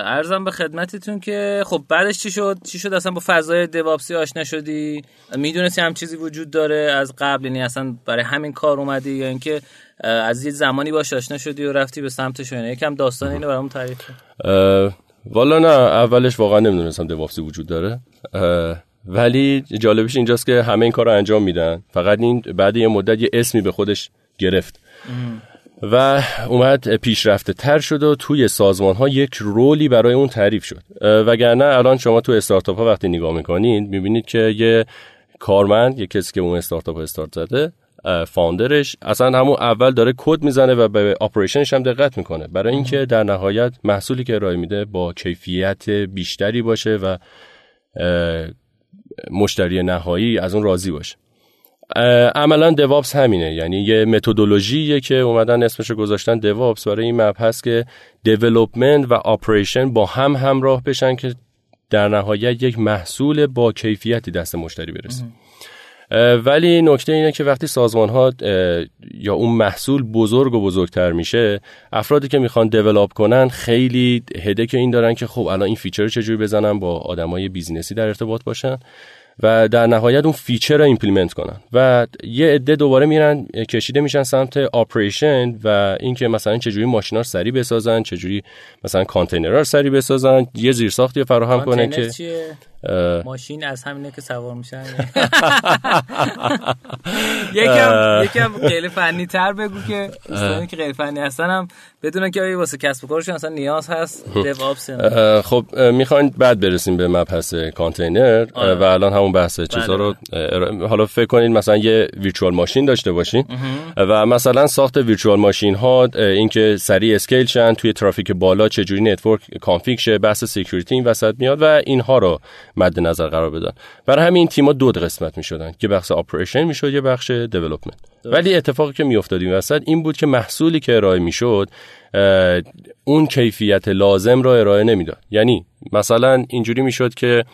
ارزم به خدمتتون که خب بعدش چی شد؟ چی شد؟ اصلا با فضای دیوابسی آشنا شدی؟ می‌دونستی هم چیزی وجود داره از قبل؟ یعنی اصلا برای همین کار اومدی؟ یا اینکه از یه زمانی باش آشنا شدی و رفتی به سمتش یعنی یکم داستان اینو برامون تعریف کن. والا نه اولش واقعا نمی‌دونستم DevOps ی وجود داره. ولی جالبش اینجاست که همه این کار رو انجام میدن. فقط این بعد یه مدت یه اسمی به خودش گرفت. و اومد پیشرفته تر شد و توی سازمان ها یک role ی برای اون تعریف شد. وگرنه الان شما تو استارتاپ ها وقتی نگاه می‌کنید می‌بینید که یه کارمند یه کسی که اون استارتاپ استارت زده founder ش اصلا همون اول داره کد می‌زنه و به operation ش هم دقت می‌کنه. برای اینکه در نهایت محصولی که ارائه میده با کیفیت بیشتری باشه و مشتری نهایی از اون راضی باشه. عملا DevOps همینه. یعنی یه متدولوژیه که اومدن اسمشو گذاشتن DevOps برای این مبحث که development و operation با هم همراه بشن که در نهایت یک محصول با کیفیتی دست مشتری برسه. ولی نکته اینه که وقتی سازمان ها یا اون محصول بزرگ و بزرگتر میشه افرادی که می‌خوان develop کنن خیلی headache این دارن که خب الان این feature رو چجوری بزنن با آدمای business ی در ارتباط باشن و در نهایت اون feature رو implement کنن. و یه عده دوباره میرن کشیده میشن سمت operation و اینکه مثلا چجوری ماشینا رو سریع بسازن چجوری مثلا کانتینرها رو سریع بسازن یه زیرساختی فراهم کنن که ماشین از همینه که سوار میشن. <laughs> یکم یکم خیلی فنی تر بگو که دوستانی که غیر فنی هستن هم بدونن که واسه کسب و کارشون اصلا نیاز هست DevOps خب می‌خواین بعد برسیم به مبحث کانتینر و الان همون بحث چیزا رو حالا فکر کنید مثلا یه virtual ماشین داشته باشین و مثلا ساخت virtual ماشین ها اینکه سریع scale شن توی ترافیک بالا چجوری network config شه بحث security این وسط میاد و اینها رو مد نظر قرار بدن. برای همین تیم‌ها دو قسمت می‌شدن. که بخش operation می‌شد یه بخش development ولی اتفاقی که میافتاد این وسط این بود که محصولی که ارائه می‌شد اون کیفیت لازم را ارائه نمی‌داد. یعنی مثلا اینجوری می‌شد که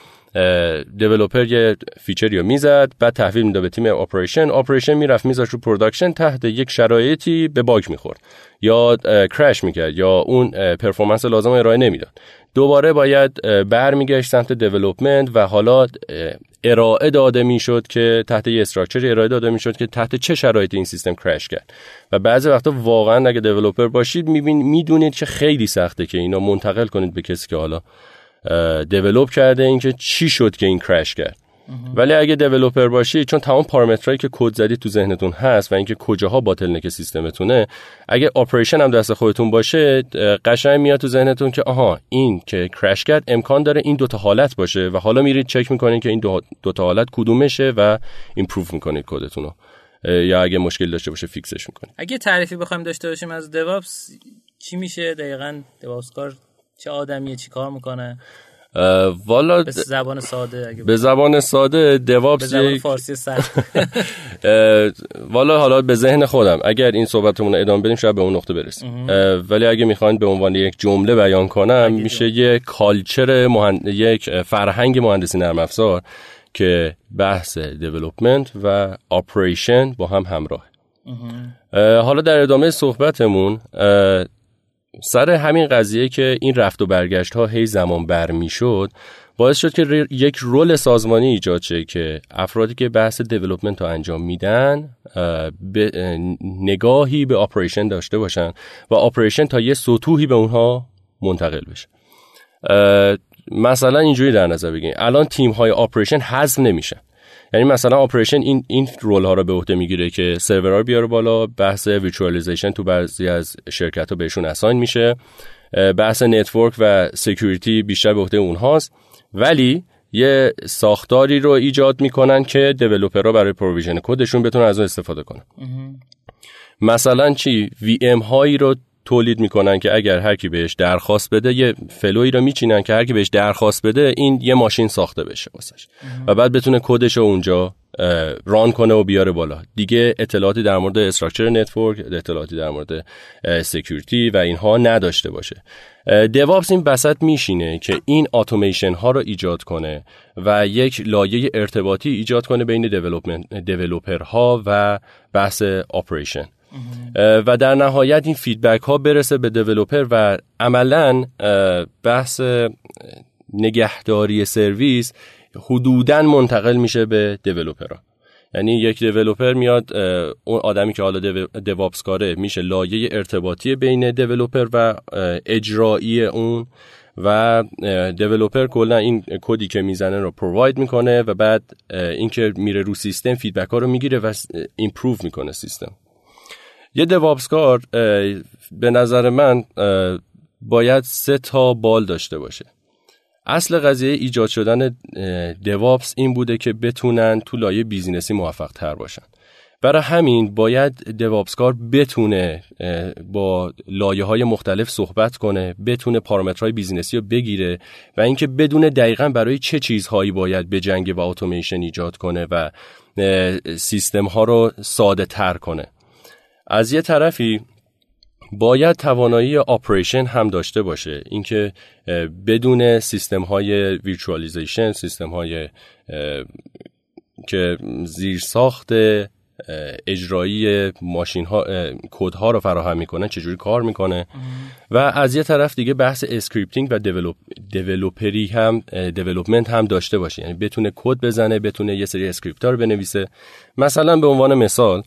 developer یه feature ی رو می‌زد بعد تحویل می‌داد به تیم operation operation می‌رفت میذاشت رو production تحت یک شرایطی به bug می‌خورد یا crash می‌کرد یا اون performance لازم ارائه نمی‌داد. دوباره باید برمیگشت سمت development و حالا ارائه داده می‌شد که تحت یه structure ارائه داده می‌شد که تحت چه شرایطی این سیستم crash کرد. و بعضی وقتا واقعا اگه دیولپر باشید می‌دونید که خیلی سخته که اینا منتقل کنید به کسی که حالا دیولپ کرده اینکه چی شد که این کرش کرد. ولی اگه دیولپر باشی چون تمام پارامترهایی که کد زدی تو ذهنتون هست و اینکه کجاها نک سیستمتونه اگه اپریشن هم دست خودتون باشه قشنگ میاد تو ذهنتون که آها این که کرش کرد امکان داره این دوتا حالت باشه و حالا میرید چک می‌کنید که این دو, تا حالت کدومشه و improve می‌کنید کدتون رو یا اگه مشکل داشته باشه fix ش می‌کنید. اگه تعریفی بخوایم داشته باشیم از DevOps چی میشه؟ دقیقا DevOps کار چه آدمیه؟ چی کار می‌کنه؟ والا به زبان ساده اگه به زبان ساده DevOps به زبان فارسی سخت <laughs> والا حالا به ذهن خودم اگر این صحبتمون ادامه بدیم شاید به اون نقطه برسیم. ولی اگه می‌خواین به عنوان یک جمله بیان کنم میشه یک culture مهند... یک فرهنگ مهندسی نرم افزار که بحث development و operation با هم همراه. حالا در ادامه صحبتمون سر همین قضیه که این رفت و برگشت ها هی زمان بر می شد باعث شد که یک role سازمانی ایجاد شه که افرادی که بحث development رو انجام میدن یه نگاهی به operation داشته باشن و operation تا یه سطوحی به اونها منتقل بشه. مثلا اینجوری در نظر بگیریم الان تیم های operation حذف نمیشن. یعنی مثلا operation این این role ها رو به عهده می‌گیره که سرورها بیاره بالا بحث ویچوالیزیشن تو بعضی از شرکت ها بهشون assign میشه. بحث network و security بیشتر به عهده اونهاست. ولی یه ساختاری رو ایجاد می‌کنن که developer ها برای provision کدشون بتونن از اون استفاده کنن. مثلا چی؟ VM هایی رو تولید می‌کنن که اگر هر کی بهش درخواست بده یه flow ی رو میچینن که هر کی بهش درخواست بده این یه ماشین ساخته بشه واسش. و بعد بتونه کدش رو اونجا run کنه و بیاره بالا. دیگه اطلاعاتی در مورد structure network اطلاعاتی در مورد security و اینها نداشته باشه. DevOps این وسط میشینه که این اتوماسیون ها رو ایجاد کنه و یک لایه ارتباطی ایجاد کنه بین developer ها و بحث operation و در نهایت این feedback ها برسه به developer و عملا بحث نگهداری سرویس حدودا منتقل میشه به ها. یعنی یک developer میاد اون آدمی که حالا DevOps کاره میشه لایه ارتباطی بین developer و اجرایی اون و developer کلا این کدی که می‌زنه رو provide می‌کنه و بعد اینکه میره رو سیستم feedback ها رو می‌گیره و improve می‌کنه سیستم. یه DevOps کار به نظر من باید سه تا بال داشته باشه. اصل قضیه ایجاد شدن DevOps این بوده که بتونن تو لایه business ی موفق تر باشن. برای همین باید DevOps کار بتونه با لایه های مختلف صحبت کنه بتونه پارامترهای business ی رو بگیره و اینکه بدونه دقیقا برای چه چیزهایی باید بجنگه و اتوماسیون ایجاد کنه و سیستم ها رو ساده تر کنه. از یه طرفی باید توانایی operation هم داشته باشه. اینکه بدونه سیستم های virtualization سیستم های که زیر ساخت اجرایی ماشین ها کد ها رو فراهم می‌کنه چجوری کار می‌کنه. و از یه طرف دیگه بحث scripting و developer ی هم development هم داشته باشه. یعنی بتونه کد بزنه بتونه یه سری script رو بنویسه. مثلا به عنوان مثال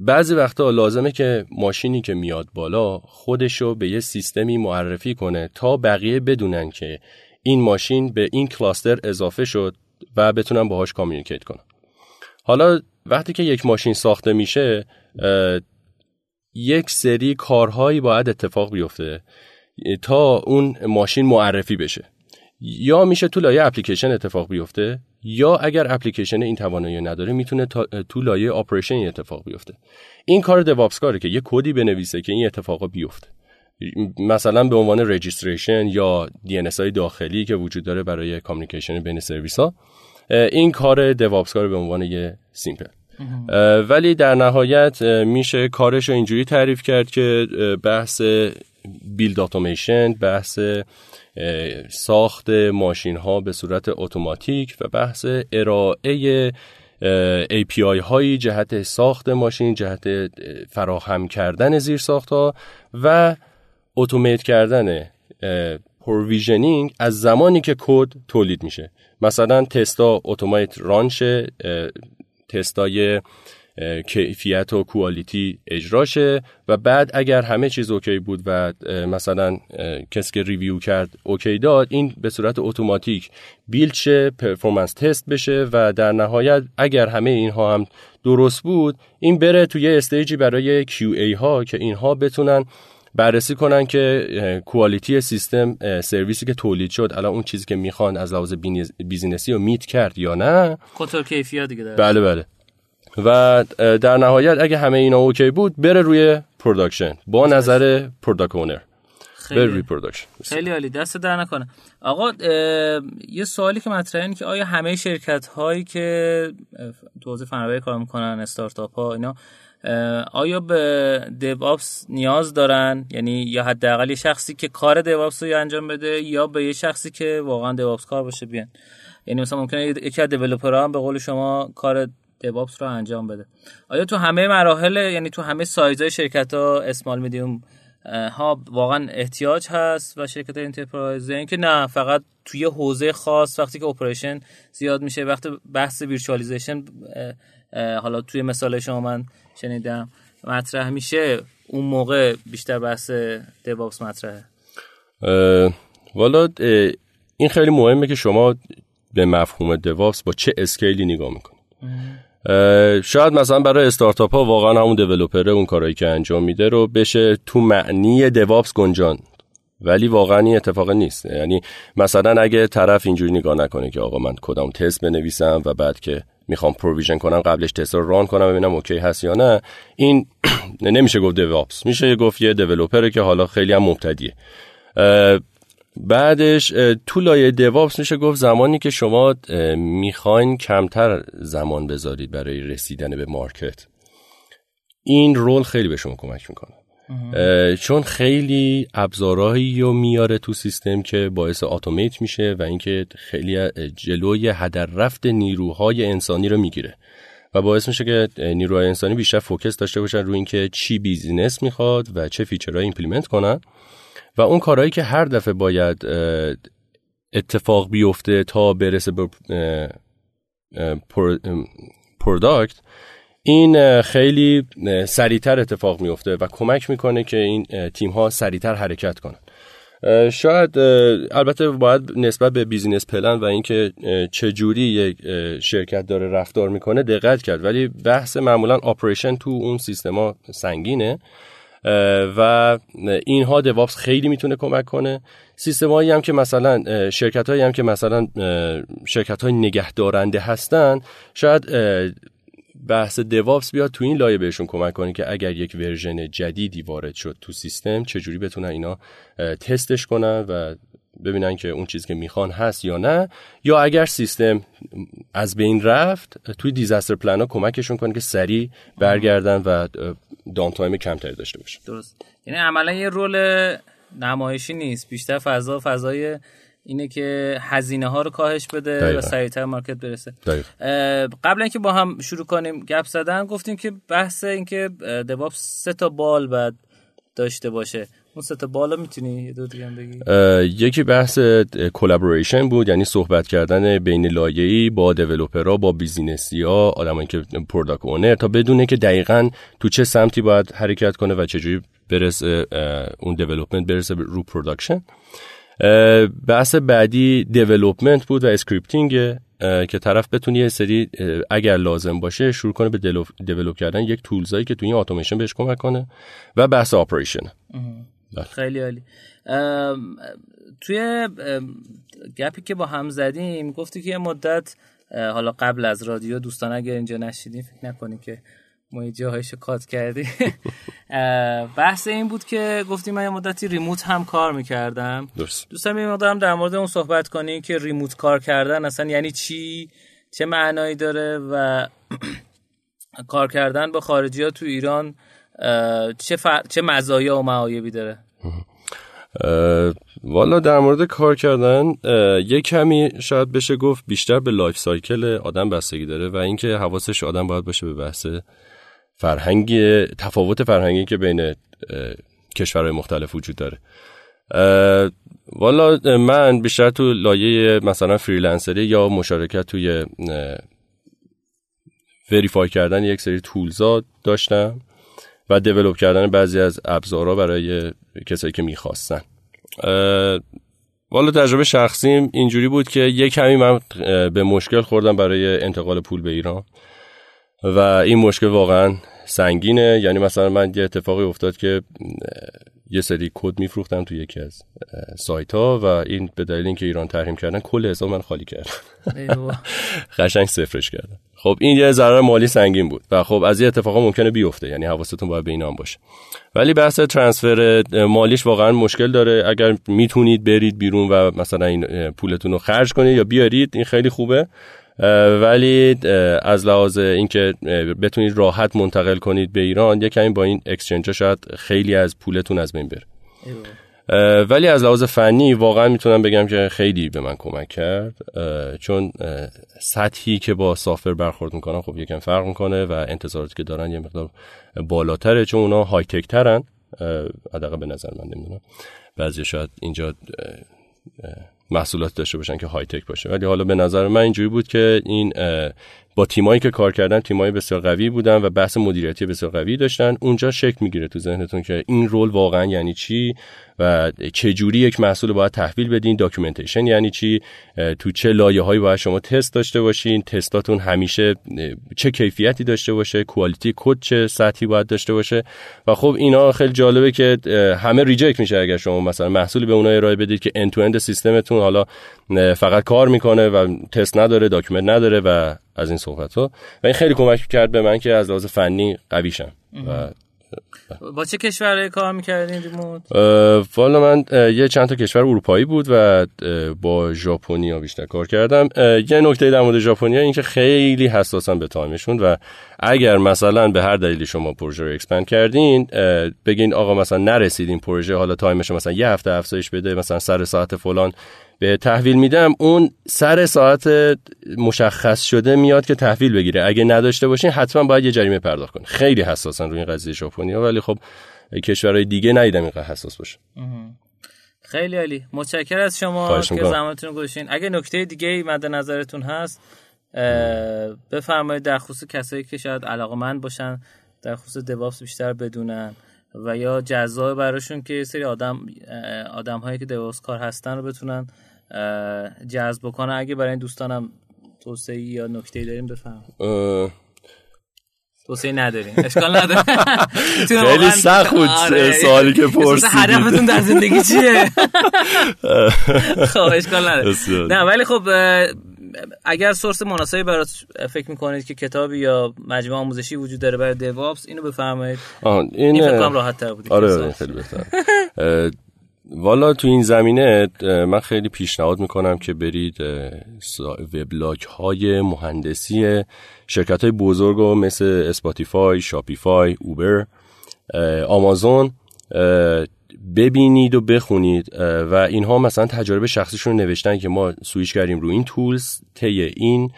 بعضی وقتا لازمه که ماشینی که میاد بالا خودشو به یه سیستمی معرفی کنه تا بقیه بدونن که این ماشین به این cluster اضافه شد و بتونن باهاش communicate کنن. حالا وقتی که یک ماشین ساخته میشه یک سری کارهایی باید اتفاق بیفته تا اون ماشین معرفی بشه. یا میشه تو لایه اپلیکیشن اتفاق بیفته یا اگر اپلیکیشن این توانایی نداره می‌تونه تو لایه operation اتفاق بیفته. این کار DevOps کاره که یه کدی بنویسه که این اتفاقا بیفته. مثلا به عنوان registration یا دی های داخلی که وجود داره برای communication بین سرویس ها این کار دوابس کار به عنوان یه سیمپل ولی در نهایت میشه کارش رو اینجوری تعریف کرد که بحث بیلد اتوماسیون بحث ساخت ماشین ها به صورت اتوماتیک و بحث ارائه API هایی جهت ساخت ماشین جهت فراهم کردن زیر ساخت ها و اتومیت کردن provisioning از زمانی که کد تولید میشه. مثلا تستا اتومات run شه تستای کیفیت و quality اجرا شه و بعد اگر همه چیز okay بود و مثلا کسی که review کرد okay داد این به صورت اتوماتیک build شه performance test بشه و در نهایت اگر همه اینها هم درست بود این بره توی stage ی برای QA ها که اینها بتونن بررسی کنن که quality سیستم سرویسی که تولید شد الان اون چیزی که می‌خوان از لحاظ business ی رو meet کرد یا نه. کنترل کیفیت دیگه بله بله. و در نهایت اگه همه اینا okay بود بره روی production با نظر product owner خیلی. روی خیلی عالی. دستت درد نکنه. آقا یه سوالی که مطرحه اینه که آیا همه شرکت هایی که تو حوزه فناوری کار می‌کنن استارتاپ ها اینا آیا به DevOps نیاز دارن؟ یعنی یا حداقل یه شخصی که کار DevOps رو انجام بده یا به یه شخصی که واقعا DevOps کار باشه بیان؟ یعنی مثلا ممکنه یکی از developer ها هم به قول شما کار DevOps رو انجام بده. آیا تو همه مراحل یعنی تو همه سایزهای شرکت ها small medium ها واقعا احتیاج هست و شرکت enterprise اینکه نه فقط توی حوزه خاص وقتی که operation زیاد میشه وقتی بحث virtualization حالا توی مثال شما من شنیدم مطرح میشه. اون موقع بیشتر بحث DevOps مطرحه. والا این خیلی مهمه که شما به مفهوم DevOps با چه scale ی نگاه می‌کنید. شاید مثلا برای استارتاپ ها واقعا همون developer ه اون کارهایی که انجام میده رو بشه تو معنی DevOps گنجاند ولی واقعا این اتفاق نیست. یعنی مثلا اگه طرف اینجوری نگاه نکنه که آقا من کدام تست بنویسم و بعد که می‌خوام provision کنم قبلش تست رو run کنم ببینم OK هست یا نه این <clears throat> نمیشه گفت DevOps میشه گفت یه developer ه که حالا خیلی هم مبتدیه. بعدش تو لایه DevOps میشه گفت زمانی که شما می‌خواین کمتر زمان بذارید برای رسیدن به market. این role خیلی به شما کمک می‌کنه. چون خیلی ابزارهایی رو میاره تو سیستم که باعث automate میشه و اینکه خیلی جلوی هدر رفت نیروهای انسانی رو می‌گیره. و باعث میشه که نیروهای انسانی بیشتر focus داشته باشن روی اینکه چی business می‌خواد و چه feature هایی implement کنن. و اون کارهایی که هر دفعه باید اتفاق بیفته تا برسه به product این خیلی سریعتر اتفاق میفته و کمک می‌کنه که این تیم ها سریعتر حرکت کنن. شاید البته باید نسبت به business plan و اینکه چه جوری یک شرکت داره رفتار می‌کنه دقت کرد. ولی بحث معمولا operation تو اون سیستما سنگینه. و اینها DevOps خیلی می‌تونه کمک کنه. سیستم هایی هم که مثلا شرکت هایی هم که مثلا شرکت های نگهدارنده هستن شاید بحث DevOps بیاد تو این لایه بهشون کمک کنه که اگر یک version جدیدی وارد شد تو سیستم چجوری بتونن اینا تستش کنن و ببینن که اون چیزی که می‌خوان هست یا نه. یا اگر سیستم از بین رفت توی disaster plan ها کمکشون کنه که سریع برگردن و downtime کمتری داشته باشه. درست. یعنی عملا یه role نمایشی نیست. بیشتر فضا فضای اینه که هزینه ها رو کاهش بده دقیقا. و سریعتر market برسه. قبل اینکه با هم شروع کنیم گپ زدن گفتیم که بحث اینکه DevOps سه تا بال باید داشته باشه. اون سه تا بالا می‌تونی دو دیگه بگی؟ یکی بحث collaboration بود یعنی صحبت کردن بین لایه‌ای با developer ها با business ی ها آدمایی که product owner تا بدونه که دقیقا تو چه سمتی باید حرکت کنه و چجوری برسه اون development برسه رو production بحث بعدی development بود و scripting که طرف بتونه یه سری اگر لازم باشه شروع کنه به develop کردن یک tools ایی که توی این اتوماسیون بهش کمک کنه و بحث operation بله. خیلی عالی. توی گپی که با هم زدیم گفتی که یه مدت حالا قبل از رادیو دوستان اگر اینجا نشیدیم فکر نکنیم که ما یه جاهایشو کات کردی <laughs> بحث این بود که گفتیم من یه مدتی ریموت هم کار می‌کردم. درست. دوستم یه مدارم در مورد اون صحبت کنیم که ریموت کار کردن اصلا یعنی چی؟ چه معنایی داره؟ و <clears throat> کار کردن با خارجی ها تو ایران چه, چه مزایا و معایبی داره؟ والا در مورد کار کردن یه کمی شاید بشه گفت بیشتر به life cycle آدم بستگی داره و اینکه حواسش آدم باید باشه به بحث فرهنگی تفاوت فرهنگی که بین کشورهای مختلف وجود داره. والا من بیشتر تو لایه مثلا freelancer ی یا مشارکت توی verify کردن یک سری tools ا داشتم. و دیولوب کردن بعضی از ابزارها برای کسایی که می‌خواستن. والا تجربه شخصیم. اینجوری بود که یک کمی من به مشکل خوردم برای انتقال پول به ایران. و این مشکل واقعا سنگینه. یعنی مثلا من یه اتفاقی افتاد که یه سری کد میفروختم تو یکی از سایت ها و این به دلیل اینکه ایران تحریم کردن کل حساب من خالی کردم <laughs> قشنگ صفرش کردم خب این یه ضرر مالی سنگین بود و خب از این اتفاقا ممکنه بیفته یعنی حواستون باید به اینا باشه. ولی بحث ترانسفر مالیش واقعا مشکل داره. اگر می‌تونید برید بیرون و مثلا این پولتون رو خرج کنید یا بیارید این خیلی خوبه. ولی از لحاظ اینکه بتونید راحت منتقل کنید به ایران یه کمی با این اکسچنج شاید خیلی از پولتون از بین بره. ولی از لحاظ فنی واقعا می‌تونم بگم که خیلی به من کمک کرد چون سطحی که با سافر برخورد می‌کنن خب یکم فرق می‌کنه و انتظاراتی که دارن یه مقدار بالاتره چون اونا high-tech ترن حداقل به نظر من نمی‌دونم. بعضی شاید اینجا محصولات داشته باشن که high-tech باشه. ولی حالا به نظر من اینجوری بود که این با تیمایی که کار کردن تیمایی بسیار قوی بودن و بحث مدیریتی بسیار قوی داشتن. اونجا شکل می‌گیره تو ذهنتون که این role واقعا یعنی چی؟ و چه جوری یک محصول باید تحویل بدین؟ documentation یعنی چی؟ تو چه لایه هایی باید شما تست داشته باشین؟ تستاتون همیشه چه کیفیتی داشته باشه؟ quality code چه سطحی باید داشته باشه؟ و خب اینا خیلی جالبه که همه reject میشه اگر شما مثلا محصولی به اونها ارائه بدید که end to end سیستمتون حالا فقط کار می‌کنه و تست نداره document نداره و از این صحبت ها و این خیلی کمک کرد به من که از لحاظ فنی قوی شم و با چه کشورهای کار می‌کردین remote؟ والا من یه چند تا کشور اروپایی بود و با ژاپنیا بیشتر کار کردم یه نکته در مورد ژاپنیا این که خیلی حساسن به time شون و اگر مثلا به هر دلیلی شما پروژه رو expand کردین بگین آقا مثلا نرسیدین پروژه حالا time ش مثلا یه هفته افزایش بده مثلا سر ساعت فلان به تحویل میدم اون سر ساعت مشخص شده میاد که تحویل بگیره. اگه نداشته باشین حتما باید یه جریمه پرداخت کنه خیلی حساسن روی این قضیه ژاپنیا ولی خب کشورهای دیگه ندیدم اینقدر حساس باشه. خیلی عالی. متشکر از شما که زمانتون گذاشتین. اگه نکته دیگه مد نظرتون هست بفرمایید در خصوص کسایی که شاید علاقمند باشن در خصوص دوابس بیشتر بدونن و یا جذاب براشون که سری آدم آدم هایی که دوابس کار هستن رو بتونن جذب بکنن اگه برای این دوستانم توصیه یا نکته داریم بفهم. توصیه نداریم. اشکال نداره. <laughs> خیلی سخت بود آره. سوالی که پرسیدید هدفتون در زندگی چیه؟ <laughs> خب اشکال نداره. نه ولی خب اگر سورس مناسبی برات فکر می‌کنید که کتابی یا مجموعه آموزشی وجود داره برای دیوابس اینو بفرمایید. این, این فکر کنم راحت تر بود. آره خیلی بهتر. <laughs> والا تو این زمینه من خیلی پیشنهاد می‌کنم که برید وبلاگ های مهندسی شرکت های بزرگ مثل Spotify، Shopify، Uber، Amazon ببینید و بخونید و اینها مثلا تجارب شخصیشون نوشتن که ما سویچ کردیم رو این tools طی این.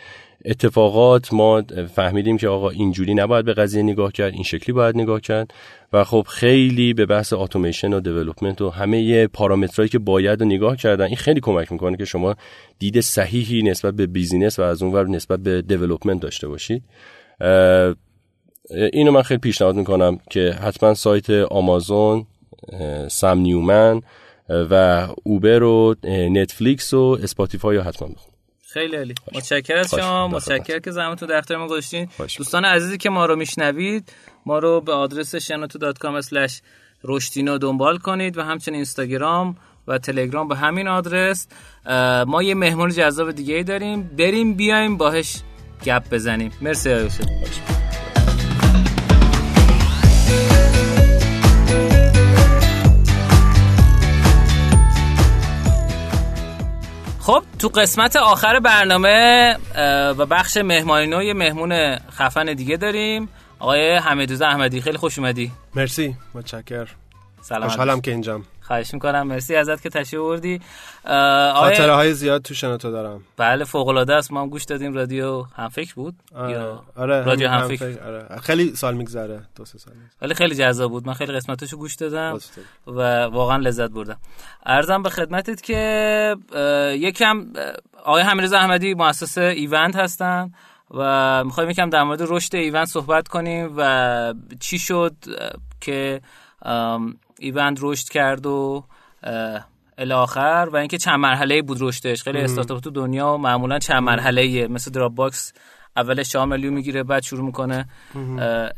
اتفاقات ما فهمیدیم که آقا اینجوری نباید به قضیه نگاه کرد این شکلی باید نگاه کرد و خب خیلی به بحث اتوماسیون و development و همه پارامترهایی که باید نگاه کردن این خیلی کمک می‌کنه که شما دید صحیحی نسبت به business و از اونور نسبت به development داشته باشید. اینو من خیلی پیشنهاد می‌کنم که حتما سایت آمازون سم نیومن و Uber و Netflix و Spotify رو حتما بخون. خیلی عالی. متشکر از شما. متشکر که زحمتتون در اختیار ما گذاشتین. دوستان عزیزی که ما رو میشنوید ما رو به آدرس shenoto.com رشدینو دنبال کنید و همچنین اینستاگرام و تلگرام به همین آدرس. ما یه مهمون جذاب دیگه داریم. بریم بیایم باهش گپ بزنیم. مرسی آیوسف خب تو قسمت آخر برنامه و بخش مهمانی نوی مهمون خفن دیگه داریم. آقای حمیدوزه احمدی خیلی خوش اومدی. مرسی متشکر سلام خوشحالم که اینجام. خواهش می‌کنم. مرسی ازت که تشریف آوردی. خاطره های زیاد تو شنوتو دارم. بله فوق العاده است. ما هم گوش دادیم. رادیو هم فکر بود؟ آره. یا آره رادیو هم, فکر آره. خیلی سال میگذره. دو سه سال ولی خیلی جذاب بود. من خیلی قسمتاشو گوش دادم و واقعا لذت بردم. ارزم به خدمتت که یکم آقای حمیدرضا احمدی مؤسس ایونت هستن و می‌خوایم یکم در مورد رشد ایوند صحبت کنیم و چی شد که ایوند رشد کرد و الاخر و اینکه چند مرحله بود رشدش. خیلی استارتاپ تو دنیا معمولا چند مرحله مثل Dropbox اولش 4 میلیون می‌گیره بعد شروع می‌کنه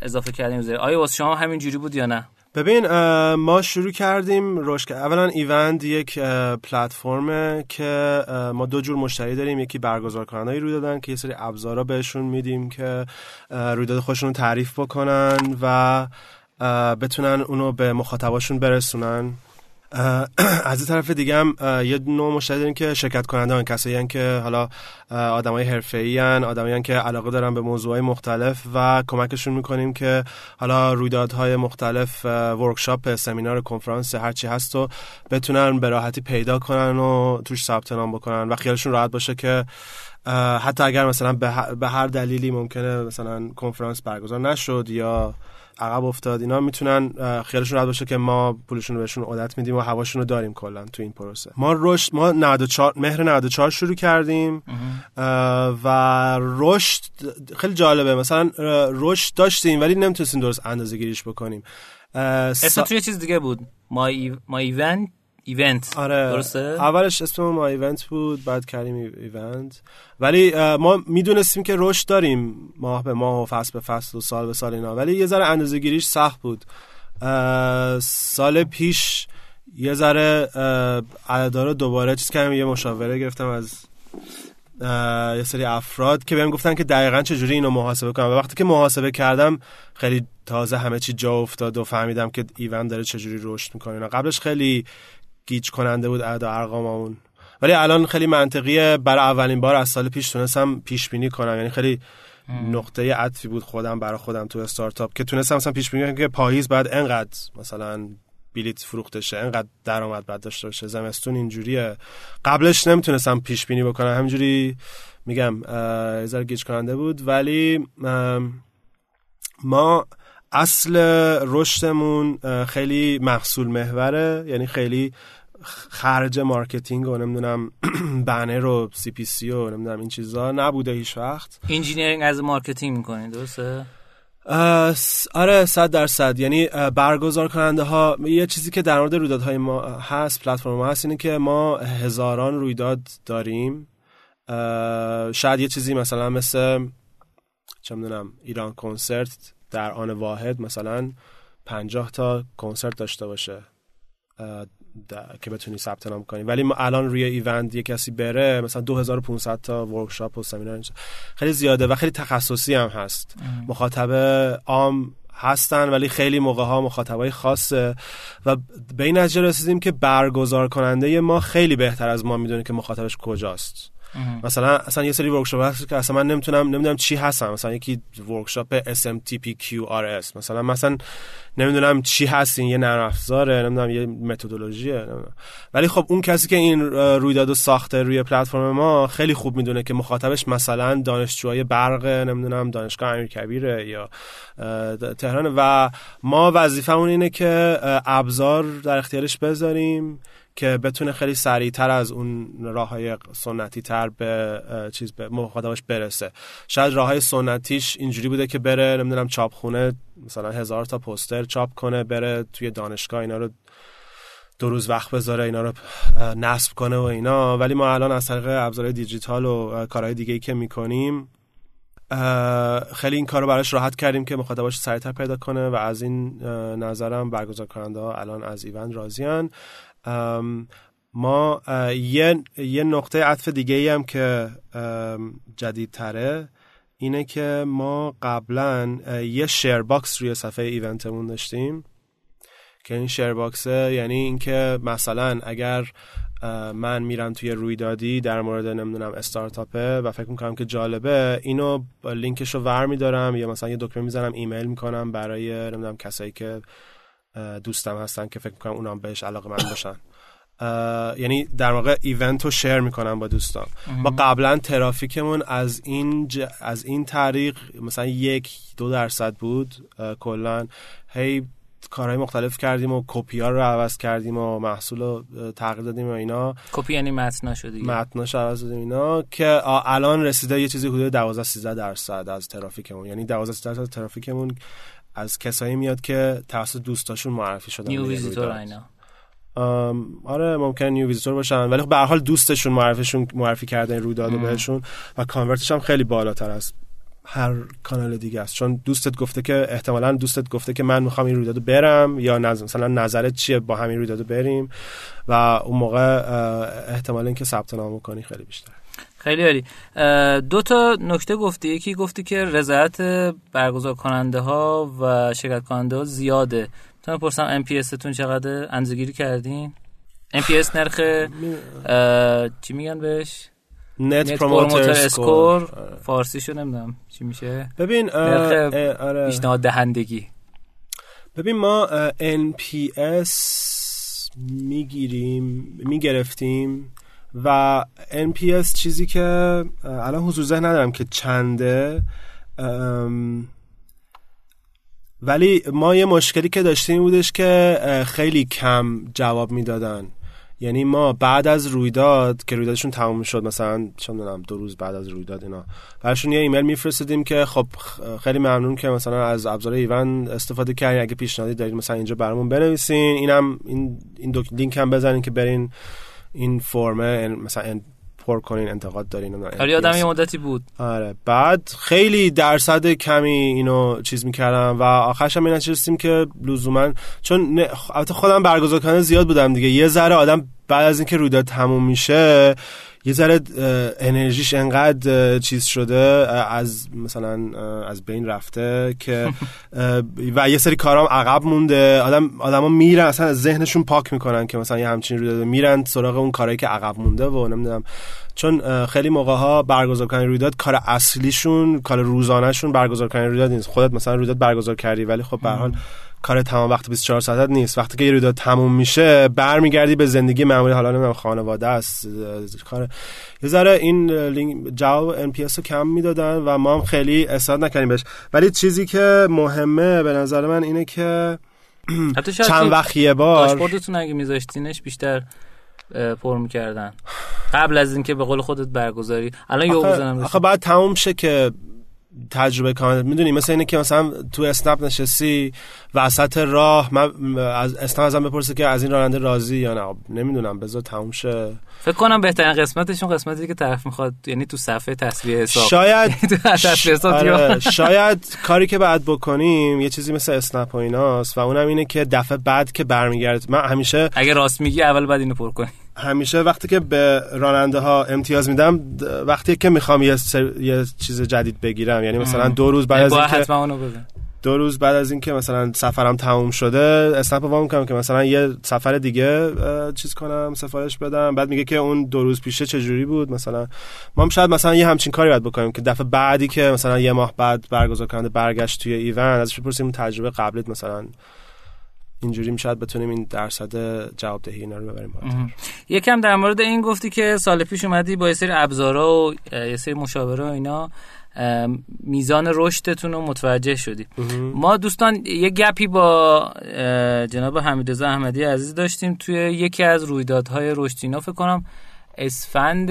اضافه کردن user آیا واسه شما همین جوری بود یا نه؟ ببین ما شروع کردیم رشد اولا ایوند یک پلتفرمه که ما دو جور مشتری داریم. یکی برگزار کنندهای روی دادن که یه سری ابزارا بهشون میدیم که رویداد خودشون رو تعریف بکنن و بتونن اونو به مخاطباشون برسونن. <clears throat> از این طرف دیگه هم یه نوع مشتری داریم که شرکت کننده هن کسایی که حالا آدمای حرفه‌ای ان آدمایی که علاقه دارن به موضوعهای مختلف و کمکشون می‌کنیم که حالا رویدادهای مختلف ورکشاپ سمینار کنفرانس هرچی هست و بتونن به راحتی پیدا کنن و توش ثبت نام بکنن و خیالشون راحت باشه که حتی اگر مثلا به هر دلیلی ممکنه مثلا کنفرانس برگزار نشد یا عقب افتاد. اینا می‌تونن خیالشون راحت باشه که ما پولشون رو بهشون عادت میدیم و هواشون رو داریم کلا تو این پروسه. ما رشد ما 94 مهر 94 شروع کردیم. و رشد خیلی جالبه. مثلا رشد داشتیم ولی نمی‌تونستیم درست اندازه گیریش بکنیم اسم توی چیز دیگه بود. ما, ما ایونت؟ ایونت آره. درسته؟ اولش اسم ما ایونت بود بعد کردیم ایوند ولی ما می‌دونستیم که رشد داریم ماه به ماه و فصل به فصل و سال به سال اینا. ولی یه ذره اندازه گیریش سخت بود. سال پیش یه ذره عددها دوباره چیز کردم یه مشاوره گرفتم از یه سری افراد که بهم گفتن که دقیقا چجوری اینو محاسبه کنم. و وقتی که محاسبه کردم خیلی تازه همه چی جا افتاد و فهمیدم که ایونت داره چجوری رشد می‌کنه قبلش خیلی گیج کننده بود اعداد ارقاممون. ولی الان خیلی منطقیه. برای اولین بار از سال پیش تونستم پیش بینی کنم. یعنی خیلی نقطه عطفی بود خودم برای خودم تو استارتاپ که تونستم مثلا پیش بینی کنم که پاییز بعد انقدر مثلا بلیت فروخته شه انقدر درآمد بعد داشته باشه. زمستون اینجوریه. قبلش نمی‌تونستم پیش بینی بکنم. همینجوری میگم یه گیج کننده بود. ولی ما اصل رشدمون خیلی محصول محوره یعنی خیلی خرج marketing و نمی‌دونم <clears throat> بنر و CPC و نمی‌دونم این چیزا نبوده هیچ وقت. engineering as marketing می‌کنید درسته؟ آره صد درصد. یعنی برگزار کننده ها یه چیزی که در مورد رویدادهای ما هست پلتفرم ما هست اینه که ما هزاران رویداد داریم. شاید یه چیزی مثلا مثل چه می‌دونم ایران کنسرت در آن واحد مثلا 50 تا کنسرت داشته باشه که بتونی ثبت نام کنی. ولی ما الان روی ایونت یه کسی بره مثلا 2500 تا ورکشاپ و سمینار خیلی زیاده و خیلی تخصصی هم هست. مخاطب عام هستن ولی خیلی موقع ها مخاطبای خاصه. و به این نتیجه رسیدیم که برگزار کننده ما خیلی بهتر از ما می‌دونه که مخاطبش کجاست. مثلا اصلا یه سری ورکشاپ هست که اصلا من نمی‌تونم نمی‌دونم چی هستم مثلا یکی ورکشاپ SMTPQRS مثلا مثلا نمی‌دونم چی هستین یه نرم افزاره نمی‌دونم یه متدولوژیه ولی خب اون کسی که این رویدادو ساخته روی پلتفرم ما خیلی خوب می‌دونه که مخاطبش مثلا دانشجوهای برق نمی‌دونم دانشگاه امیرکبیره یا تهران و ما وظیفمون اینه که ابزار در اختیارش بذاریم. که بتونه خیلی سریعتر از اون راه های سنتی تر به چیز به مخاطبش برسه. شاید راه های سنتیش اینجوری بوده که بره نمی‌دونم چاپخونه مثلا هزار تا پوستر چاپ کنه بره توی دانشگاه اینا رو دو روز وقت بذاره اینا رو نصب کنه و اینا. ولی ما الان از طریق ابزار دیجیتال و کارهای دیگه ای که می‌کنیم خیلی این کار رو براش راحت کردیم که مخاطباش سریعتر پیدا کنه و از این نظرم برگزار کننده ها الان از ایوند راضین. ما یه, یه نقطه عطف دیگه ای هم که جدیدتره اینه که ما قبلا یه share box روی صفحه ایوندمون داشتیم. که این share box ه یعنی اینکه مثلا اگر من میرم توی رویدادی در مورد نمی‌دونم استارتاپه و فکر می‌کنم که جالبه اینو لینکش رو ور میدارم یا مثلا یه دکمه می‌زنم ایمیل می‌کنم برای نمی‌دونم کسایی که دوستم هستن که فکر می‌کنم اونام بهش علاقه‌مند باشن. یعنی در واقع event رو share می‌کنم با دوستان ما قبلا ترافیکمون از این از این طریق مثلا یک دو درصد بود. کلا هی کارهای مختلف کردیم و کپی ها رو عوض کردیم و محصول رو تغییر دادیم و اینا. کپی یعنی متن شدی متناش عوض دادیم اینا که الان رسیده یه چیزی حدود 12 13 درصد از ترافیکمون. یعنی 12 13 درصد ترافیکمون از کسایی میاد که توسط دوستاشون معرفی شدن new visitor اینا آره ممکن new visitor باشن ولی خب به هر حال دوستشون معرفیشون معرفی کردن رویداد بهشون و convert ش هم خیلی بالاتر از هر کانال دیگه است. چون دوستت گفته که احتمالا دوستت گفته که من می‌خوام این رویدادو برم یا نظر مثلا نظرت چیه با همین رویدادو بریم و اون موقع احتمال اینکه ثبت نام کنی خیلی بیشتر. خیلی عالی. دو تا نکته گفتی. یکی گفتی که رضایت برگزار کننده ها و شرکت کننده ها زیاده. تا پرسم NPS تون چقدر اندازه‌گیری کردین؟ NPS نرخ چی میگن بهش؟ net promoter score score فارسیشو نمی‌دونم چی میشه. ببین آره. پیشنهاد دهندگی. ببین ما NPS می‌گیریم می‌گرفتیم. و NPS چیزی که الان حضور ذهن ندارم که چنده. ولی ما یه مشکلی که داشتیم بودش که خیلی کم جواب می‌دادن. یعنی ما بعد از رویداد که رویدادشون تموم شد مثلا چه می‌دونم دو روز بعد از رویداد اینا براشون یه ایمیل میفرستادیم که خب خیلی ممنون که مثلا از ابزار ایون استفاده کردین. اگه پیشنهادی دارید مثلا اینجا برامون بنویسین. اینم این این دوک- لینک هم بزنین که برین این فرمه ان- مثلا پر کنین انتقاد دارین حالا یادم. یه مدتی بود. آره. بعد خیلی درصد کمی اینو چیز می‌کردم و آخرش هم نشستیم که لزوما چون البته خودم برگزار کننده زیاد بودم دیگه. یه ذره آدم بعد از اینکه رویداد تموم میشه یه ذره انرژیش انقدر چیز شده از مثلا از بین رفته که <laughs> و یه سری کارام عقب مونده. آدم آدما میرن اصلا از ذهنشون پاک می‌کنن که مثلا یه همچین رویداد میرن سراغ اون کارهایی که عقب مونده و نمی‌دونم. چون خیلی موقع ها برگزار کردن رویداد کار اصلیشون کار روزانهشون برگزار کردن رویداد نیست. خودت مثلا رویداد برگزار کردی ولی خب به حال کار تمام وقت 24 ساعت نیست. وقتی که یه رویداد تموم میشه برمیگردی به زندگی. معمولی حالا نمی‌دونم خانواده است. کار یه ذره این جواب NPS رو کم می‌دادن و ما هم خیلی اصرار نکردیم بهش. ولی چیزی که مهمه به نظر من اینه که <clears throat> حتی شاید چند وقت یه بار داشبوردتون اگه میذاشتینش بیشتر پر می‌کردن. قبل از اینکه به قول خودت برگزاری. الان یه آخه, بزنم آخه بعد تموم شه که تجربه کامل. می‌دونی مثل اینه که مثلا تو اسنپ نشستی وسط راه من از اسنپ ازم بپرسه که از این راننده راضی یا نه. نمی‌دونم بذار تموم شه. فکر کنم بهترین قسمتشون قسمتی که طرف می‌خواد یعنی تو صفحه تصویه حساب شاید <laughs> آره،. <laughs> شاید کاری که بعد بکنیم یه چیزی مثل اسنپ و ایناست و اونم اینه که دفعه بعد که برمیگرد من همیشه اگه راست میگی اول بعد اینو پر کنی همیشه وقتی که به راننده ها امتیاز میدم وقتی که می‌خوام یه, سر- یه چیز جدید بگیرم یعنی مثلا. دو روز بعد از اینکه دو روز بعد از اینکه مثلا سفرم تموم شده اسنپ وا می‌کنم که مثلا یه سفر دیگه چیز کنم سفارش بدم. بعد میگه که اون دو روز پیشه چه جوری بود؟ مثلا ما هم شاید مثلا یه همچین کاری باید بکنیم که دفعه بعدی که مثلا یه ماه بعد برگزار کننده برگشت توی ایون ازش بپرسیم تجربه قبلت مثلا اینجوری می شاید بتونیم این درصد جوابدهی اینا رو ببریم بالا. مهم. یکم در مورد این گفتی که سال پیش اومدی با یه سری ابزارا و یه سری مشاوره و اینا. میزان رشدتون رو متوجه شدی. ما دوستان یه گپی با جناب حمیدرضا احمدی عزیز داشتیم توی یکی از رویدادهای رشد اینا فکر کنم اسفند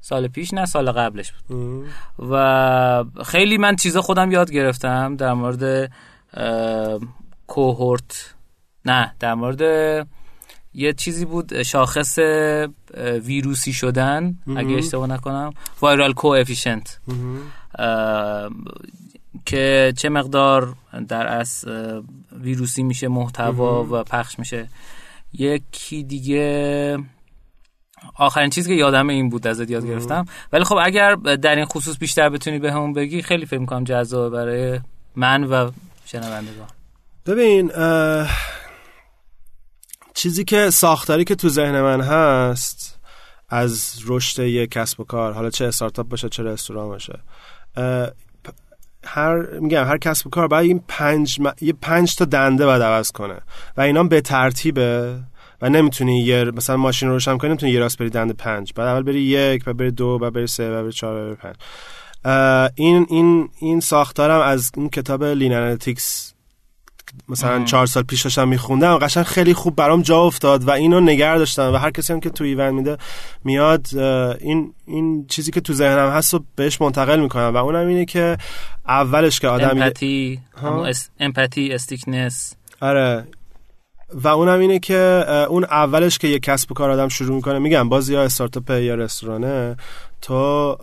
سال پیش نه سال قبلش بود. و خیلی من چیزا خودم یاد گرفتم در مورد کوهورت. نه در مورد یه چیزی بود شاخص ویروسی شدن اگه اشتباه نکنم. وایرال کوافیشنت که چه مقدار در از ویروسی میشه محتوا و پخش میشه. یکی دیگه آخرین چیزی که یادم این بود ازت یاد گرفتم. ولی خب اگر در این خصوص بیشتر بتونی به همون بگی خیلی فکر می‌کنم جذابه برای من و شنوندگان. ببین چیزی که ساختاری که تو ذهن من هست از رشد یک کسب و کار حالا چه استارتاپ باشه چه رستوران باشه هر میگم هر کسب و کار باید این پنج م- یه پنج تا دنده باید عوض کنه و اینا به ترتیبه و نمی‌تونی یه مثلا ماشین رو روشن کنی نمی‌تونی یه راست بری دنده پنج. بعد اول بری یک بعد بری دو بعد بری سه بعد بری چهار بعد بری پنج. این این این ساختارم از این کتاب Lean Analytics مثلا چهار سال پیش داشتم میخوندم قشنگ خیلی خوب برام جا افتاد و اینو نگر داشتم و هر کسی هم که تو ایوند میده میاد این این چیزی که تو ذهنم هست رو بهش منتقل می‌کنم و اونم اینه که اولش که آدم empathy اس... empathy stickiness. آره. و اونم اینه که اون اولش که یه کسب و کار آدم شروع می‌کنه میگم باز یا استارتاپ یا رستورانه تو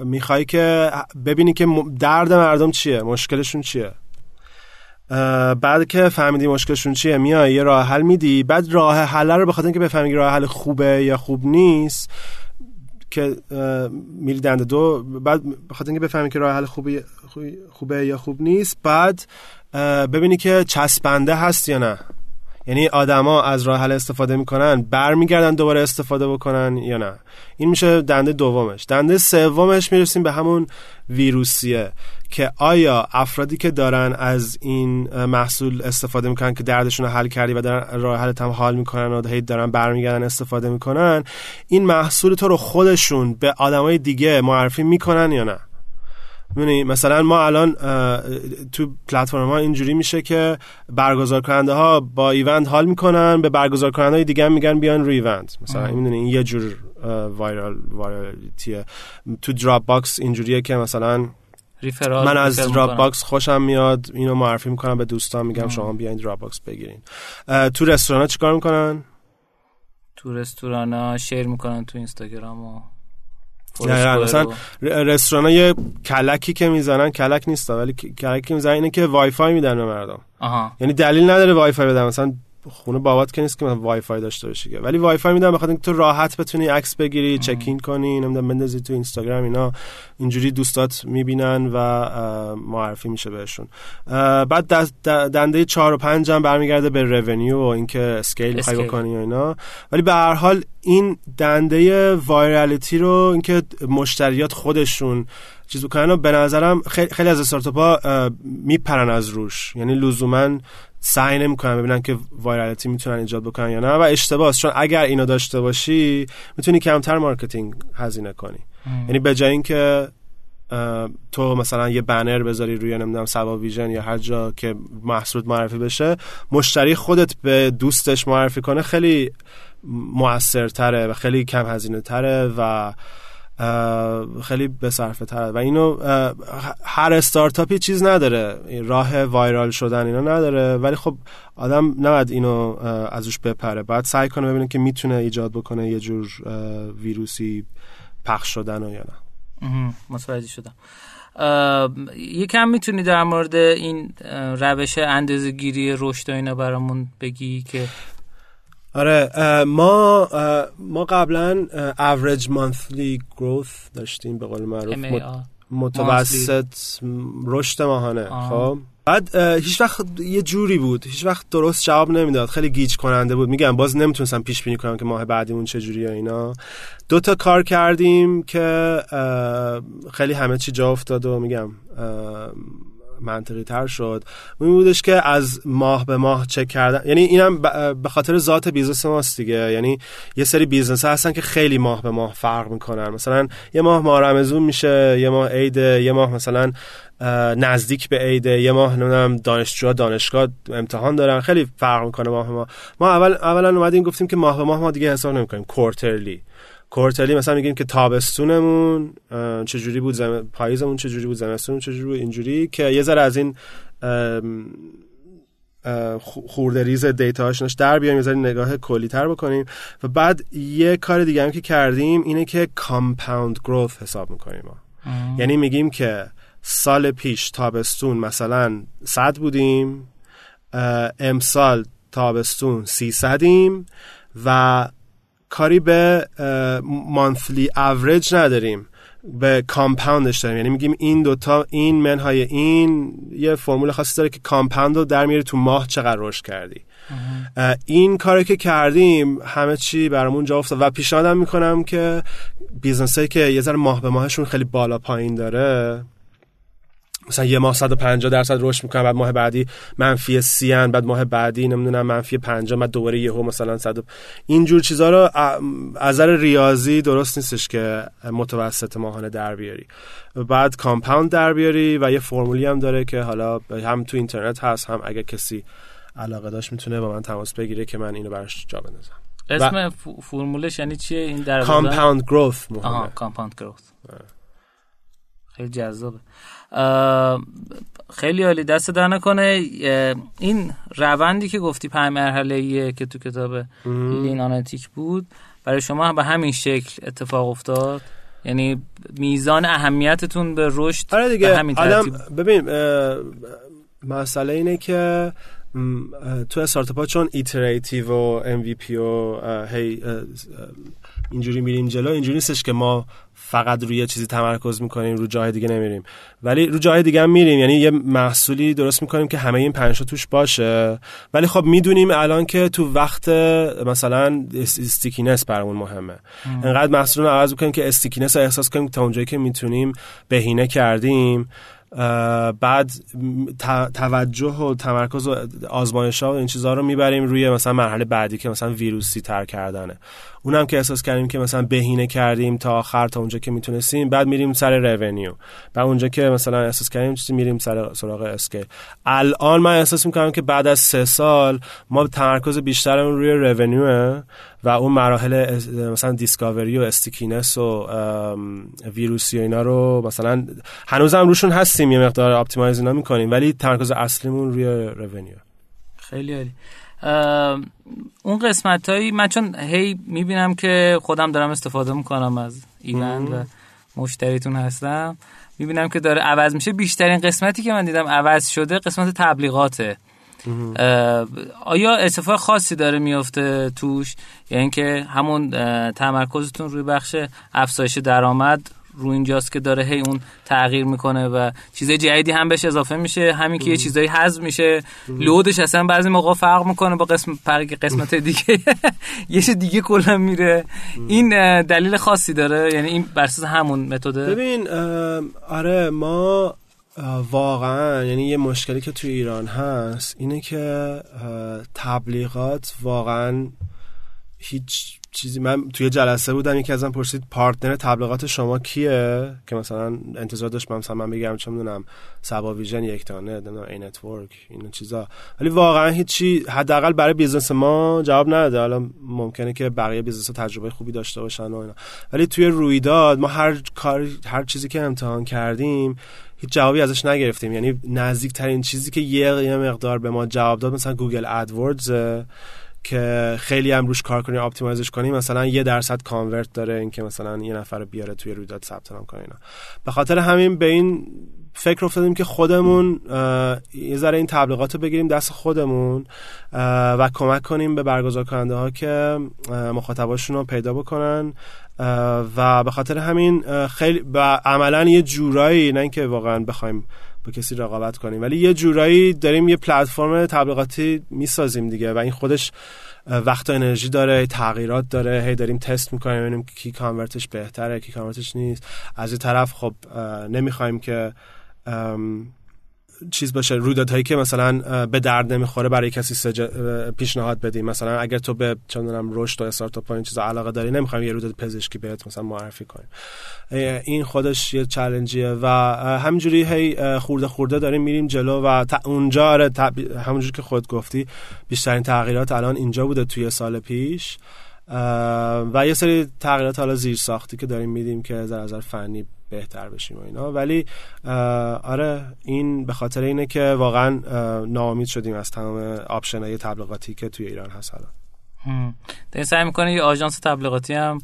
می‌خوای که ببینی که درد مردم چیه مشکلشون چیه. بعد که فهمیدی مشکلشون چیه میای یه راه حل میدی. بعد راه حل رو به خاطر اینکه بفهمی راه حل خوبه یا خوب نیست که میری دنده دو بعد به خاطر اینکه بفهمی که راه حل خوبی- خوبه یا خوب نیست بعد ببینی که چسبنده هست یا نه. یعنی آدما از راه حل استفاده می‌کنن برمیگردن دوباره استفاده بکنن یا نه. این میشه دنده دومش. دنده سومش می‌رسیم به همون ویروسیه که آیا افرادی که دارن از این محصول استفاده می‌کنن که دردشون رو حل کردی و دارن راه حل هم حال می‌کنن و هی دارن برمیگردن استفاده می‌کنن این محصول تو رو خودشون به آدمای دیگه معرفی می‌کنن یا نه؟ می‌دونی مثلا ما الان تو پلتفرم ها اینجوری میشه که برگزار کننده ها با ایونت حال می‌کنن به برگزار کننده های دیگه میگن بیان رو ایونت. مثلا می‌دونی این یه جور viral virality ه تو Dropbox اینجوریه که مثلا من از Dropbox خوشم میاد اینو معرفی می‌کنم به دوستان میگم شما بیاین Dropbox بگیرین تو رستوران ها چیکار می‌کنن؟ تو رستوران ها share می‌کنن تو اینستاگرام و نه مثلا رستوران یه کلکی که می‌زنن کلک نیست ولی کلکی می‌زنن اینه که وای فای میدن به مردم. آها. یعنی دلیل نداره وای فای بدن. مثلا خونه بابات که نیست که وای فای داشته باشی ولی وای فای میدم بخاطر اینکه تو راحت بتونی عکس بگیری check in کنی نمی‌دونم بندازی تو اینستاگرام اینا. اینجوری دوستات می‌بینن و معرفی میشه بهشون. بعد دنده 4 و 5 هم برمیگرده به revenue و اینکه scale می‌خوای بکنی و اینا. ولی به هر حال این دنده virality رو اینکه مشتریات خودشون چیز بکنن به نظرم خیلی, خیلی از استارتاپ ها میپرن از روش. یعنی لزوما سعی نمی‌کنن ببینن که virality می‌تونن ایجاد بکنن یا نه و اشتباهه چون اگر اینو داشته باشی می‌تونی کمتر marketing هزینه کنی. یعنی به جای اینکه تو مثلا یه بنر بذاری روی نمی‌دونم صبا ویژن یا هر جا که محصول معرفی بشه مشتری خودت به دوستش معرفی کنه خیلی موثرتره و خیلی کم هزینه تره و خیلی به صرفه تر. و اینو هر استارتاپی چیز نداره. راه وایرال شدن اینا نداره. ولی خب آدم نباید اینو ازش بپره. باید سعی کنه ببینه که می‌تونه ایجاد بکنه یه جور ویروسی پخش شدن و یا نه. متوجه شدم. یکم می‌تونی در مورد این روش اندازه گیری رشد و اینا برامون بگی که آره ما ما قبلا average monthly growth داشتیم به قول معروف. متوسط رشد ماهانه. خب. بعد هیچ وقت یه جوری بود. هیچ وقت درست جواب نمی‌داد. خیلی گیج کننده بود. میگم باز نمی‌تونستم پیش بینی کنم که ماه بعدیمون چه جوری اینا. دو تا کار کردیم که خیلی همه چی جا افتاد و میگم منطقی تر شد. این بودش که از ماه به ماه چک کردن یعنی اینم به خاطر ذات business ماست دیگه. یعنی یه سری business هستن که خیلی ماه به ماه فرق می‌کنن. مثلا یه ماه ماه رمزون میشه یه ماه عید یه ماه مثلا نزدیک به عید یه ماه نمی‌دونم دانشجو دانشگاه امتحان دارن. خیلی فرق می‌کنه ماه ما ما اول اولا اومدیم گفتیم که ماه به ماه ما دیگه حساب نمی‌کنیم quarterly quarterly مثلا میگیم که تابستونمون چجوری بود زم... پاییزمون چجوری بود زمستونمون چجوری بود اینجوری که یه ذره از این خورده ریز دیتاشنش در بیایم یه نگاه کلی تر بکنیم. و بعد یه کار دیگه هم که کردیم اینه که compound growth حساب می‌کنیم ما. یعنی میگیم که سال پیش تابستون مثلا 100 بودیم امسال تابستون 300 و کاری به monthly average نداریم. به compound ش داریم یعنی میگیم این دوتا این منهای این یه فرمول خاصی داره که compound رو در میاره تو ماه چقدر رشد کردی. این کاری که کردیم همه چی برامون جا افتاد. و پیشنهادم می‌کنم که business که یه ذره ماه به ماهشون خیلی بالا پایین داره مثلا یه ماه 150 درصد رشد می‌کنن بعد ماه بعدی منفی 30 بعد ماه بعدی نمی‌دونم منفی 50 بعد دوباره یهو مثلا 100 اینجور چیزا رو از نظر ریاضی درست نیستش که متوسط ماهانه در بیاری. بعد compound در بیاری و یه فرمولی هم داره که حالا هم تو اینترنت هست هم اگه کسی علاقه داشت می‌تونه با من تماس بگیره که من اینو براش جا بندازم. اسم فرمولش یعنی چیه؟ این در compound growth مهمه compound growth. خیلی جذابه. خیلی عالی دستت درد نکنه. این روندی که گفتی پنج مرحله که تو کتاب Lean Analytic بود برای شما به همین شکل اتفاق افتاد؟ یعنی میزان اهمیتتون به رشد آره دیگه به همین آدم ببین مسئله اینه که تو استارتاپ چون iterative و MVP و هی اینجوری میریم جلو اینجوری نیستش که ما فقط روی چیزی تمرکز می‌کنیم رو جای دیگه نمیریم. ولی رو جای دیگه هم میریم یعنی یه محصولی درست می‌کنیم که همه این پنج توش باشه. ولی خب می‌دونیم الان که تو وقت مثلا stickiness برامون مهمه. انقدر محصول رو عوض می‌کنیم که stickiness رو احساس کنیم تا اونجایی که می‌تونیم بهینه کردیم. بعد توجه و تمرکز و آزمایش ها و این چیزها رو می‌بریم روی مثلا مرحله بعدی که مثلا ویروسی تر کردنه. اونم که احساس کردیم که مثلا بهینه کردیم تا آخر تا اونجا که می‌تونستیم. بعد میریم سر رونیو و اونجا که مثلا احساس کردیم چیزی میریم سر سراغ اسکیل. الان من احساس می‌کنم که بعد از سه سال ما تمرکز بیشترمون روی رونیو و اون مراحل مثلا discovery و stickiness و ویروسی و اینا رو مثلا هنوزم روشون هستیم یه مقدار optimize اینا می‌کنیم ولی تمرکز اصلیمون روی revenue خیلی عالی. اون قسمت هایی من چون هی می‌بینم که خودم دارم استفاده می‌کنم از ایوند و مشتریتون هستم می‌بینم که داره عوض میشه. بیشترین قسمتی که من دیدم عوض شده قسمت تبلیغاته. آیا اتفاق خاصی داره میفته توش؟ یعنی اینکه همون تمرکزتون روی بخش افزایش درآمد رو اینجاست که داره هی اون تغییر می‌کنه و چیزای جدیدی هم بهش اضافه میشه همین که یه چیزایی حذف میشه. لودش اصلا بعضی موقع فرق می‌کنه با قسم قسمت دیگه. <laughs> یه دیگه کلا میره. این دلیل خاصی داره؟ یعنی این بر همون متده ببین آره ما واقعا یعنی یه مشکلی که توی ایران هست اینه که تبلیغات واقعا هیچ چیزی من توی جلسه بودم یکی ازم پرسید partner تبلیغات شما کیه؟ که مثلا انتظار داشت مثلا من بگم چه می‌دونم صباویژن یکتانت ad network این چیزا. ولی واقعا هیچی حداقل برای business ما جواب نداده. حالا ممکنه که بقیه business تجربه خوبی داشته باشن و اینا. ولی توی رویداد ما هر کار هر چیزی که امتحان کردیم هیچ جوابی ازش نگرفتیم. یعنی نزدیک ترین چیزی که یه مقدار به ما جواب داد مثلا Google AdWords که خیلی هم روش کار کنیم optimize ش کنیم مثلا یه درصد convert داره اینکه مثلا یه نفر رو بیاره توی رویداد ثبت نام کنه به خاطر همین به این فکر افتادیم که خودمون یه ذره این تبلیغات رو بگیریم دست خودمون و کمک کنیم به برگزار کننده ها که مخاطباشون رو پیدا بکنن. و به خاطر همین خیلی عملا یه جورایی نه اینکه واقعا بخوایم با کسی رقابت کنیم ولی یه جورایی داریم یه پلتفرم تبلیغاتی می‌سازیم دیگه و این خودش وقت و انرژی داره تغییرات داره هی داریم تست می‌کنیم ببینیم کی کانورتش بهتره کی کانورتش نیست. از این طرف خب نمی‌خوایم که چیز باشه رویدادهایی که مثلا به درد نمی‌خوره برای کسی سج... پیشنهاد بدیم مثلا اگر تو به چندانم رشد و استارتاپ این چیزا علاقه داری نمی‌خوایم یه رویداد پزشکی بهت مثلا معرفی کنیم. این خودش یه چالنجیه و همینجوری هی خورده خورده داریم میریم جلو و اونجا آره همونجوری که خود گفتی بیشترین تغییرات الان اینجا بوده توی سال پیش. و یه سری تغییرات حالا زیر ساختی که داریم میدیم که از نظر فنی بهتر بشیم و اینا. ولی آره این به خاطر اینه که واقعا ناامید شدیم از تمام آپشن های تبلیغاتی که توی ایران هست الان. سعی می‌کنه یه آژانس تبلیغاتی هم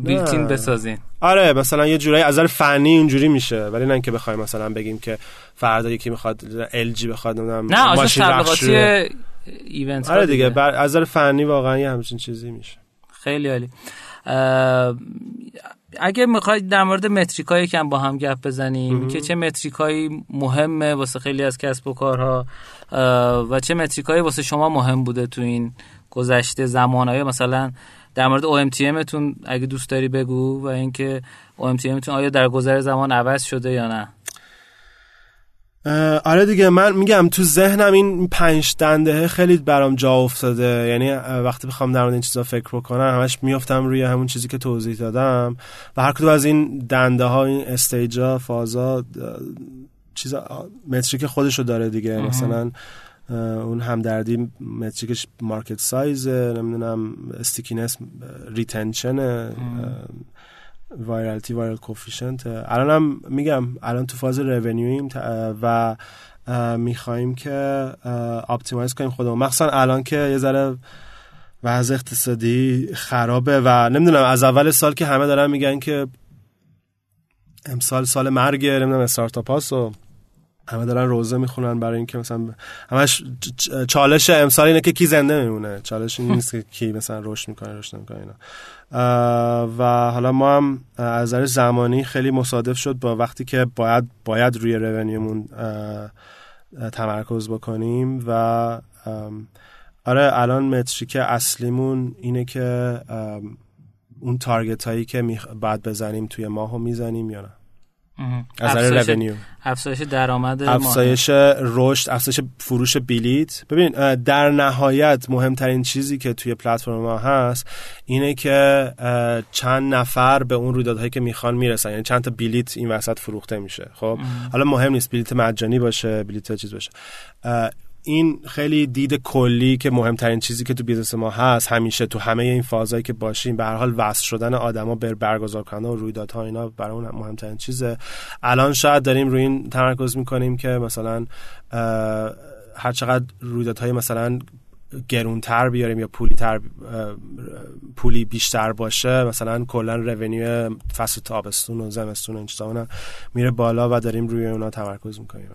بیلتین بسازین. آره مثلا یه جورایی از نظر فنی اینجوری میشه. ولی نه اینکه بخوایم مثلا بگیم که فردا یکی می‌خواد ال جی بخواد نه آژانس تبلیغاتی ایونت آره دیگه بر از نظر فنی واقعا یه همچین چیزی میشه. خیلی عالی. اگه می‌خواید در مورد متریکایی کم با هم گپ بزنیم که چه متریکایی مهمه واسه خیلی از کسب و کارها و چه متریکایی واسه شما مهم بوده تو این گذشته زمانهای؟ مثلا در مورد OMTM تون اگه دوست داری بگو و اینکه OMTM تون آیا در گذر زمان عوض شده یا نه؟ آره دیگه من میگم تو ذهنم این پنج دنده خیلی برام جا افتاده. یعنی وقتی بخوام در مورد این چیزا فکر بکنم همش میافتم روی همون چیزی که توضیح دادم. و هر کدوم از این دنده ها این استیجا فازا چیزا metric خودشو داره دیگه. مثلا اون همدردی metric ش market size نمی‌دونم stickiness retention virality viral coefficient الان هم میگم الان تو فاز revenue یم و می‌خوایم که optimize کنیم خودمون. مخصوصا الان که یه ذره وضع اقتصادی خرابه و نمی‌دونم از اول سال که همه دارن میگن که امسال سال مرگ نمی‌دونم استارتاپ و همه دارن روزه می‌خونن برای اینکه مثلا همش چالش امسال اینه که کی زنده میمونه. چالش این نیست که کی مثلا رشد می‌کنه رشد نمی‌کنه اینا. و حالا ما هم از نظر زمانی خیلی مصادف شد با وقتی که باید باید روی رونیومون تمرکز بکنیم و آره الان متریک اصلیمون اینه که اون target هایی که باید بزنیم توی ماهو می‌زنیم یا نه. از نظر افزایش درآمد افزایش رشد افزایش فروش بلیت. ببین در نهایت مهمترین چیزی که توی پلتفرم ما هست اینه که چند نفر به اون رویدادهایی که می‌خوان می‌رسن. یعنی چند تا بلیت این وسط فروخته میشه. خب؟ حالا مهم نیست بلیت مجانی باشه بلیت چیز باشه. این خیلی دید کلی که مهمترین چیزی که تو business ما هست همیشه تو همه این فازایی که باشیم به هر حال وصل شدن آدما به برگزار کردن و رویدادها اینا برای اون مهمترین چیزه. الان شاید داریم روی این تمرکز می‌کنیم که مثلا هر چقدر رویدادهای مثلا گرونتر بیاریم یا پولی تر پولی بیشتر باشه مثلا کلا رونیو فصل تابستون و زمستون و این میره بالا و داریم روی اونا تمرکز می‌کنیم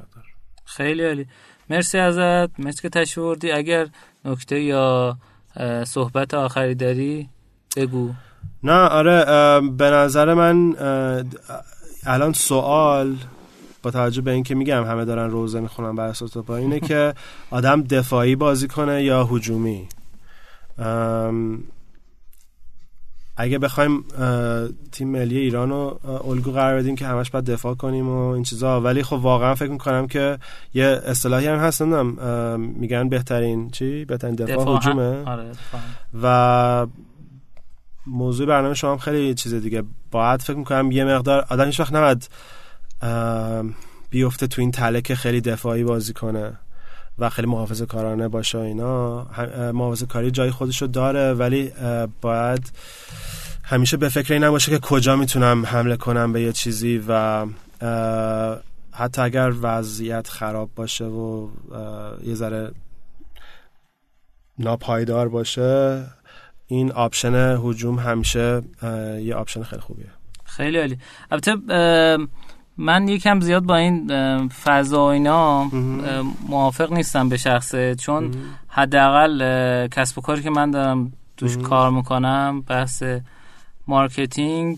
خیلی عالی. مرسی ازت. مرسی که تشوردی اگر نکته یا صحبت آخری داری بگو. نه آره به نظر من الان سوال با توجه به اینکه میگم همه دارن روزه می‌خونن بر اساس با اینه که <laughs> آدم دفاعی بازی کنه یا هجومی؟ اگه بخوایم تیم ملی ایران رو الگو قرار بدیم که همش باید دفاع کنیم و این چیزا. ولی خب واقعا فکر می‌کنم که یه اصطلاحی هم هست نمی‌دونم میگن بهترین چی؟ بهترین دفاع, هجومه. آره و موضوع برنامه شما هم خیلی چیز دیگه. باید فکر می‌کنم یه مقدار آدم هیچ وقت نباید بیفته تو این تله که خیلی دفاعی بازی کنه. و خیلی محافظه کارانه باشه اینا. محافظه کاری جای خودشو داره ولی باید همیشه به فکر این نباشه که کجا می‌تونم حمله کنم به یه چیزی و حتی اگر وضعیت خراب باشه و یه ذره ناپایدار باشه این option هجوم همیشه یه option خیلی خوبیه. خیلی عالی. البته من یکم زیاد با این فضا و اینا موافق نیستم به شخصه چون حداقل کسب و کاری که من دارم توش کار می‌کنم بحث مارکتینگ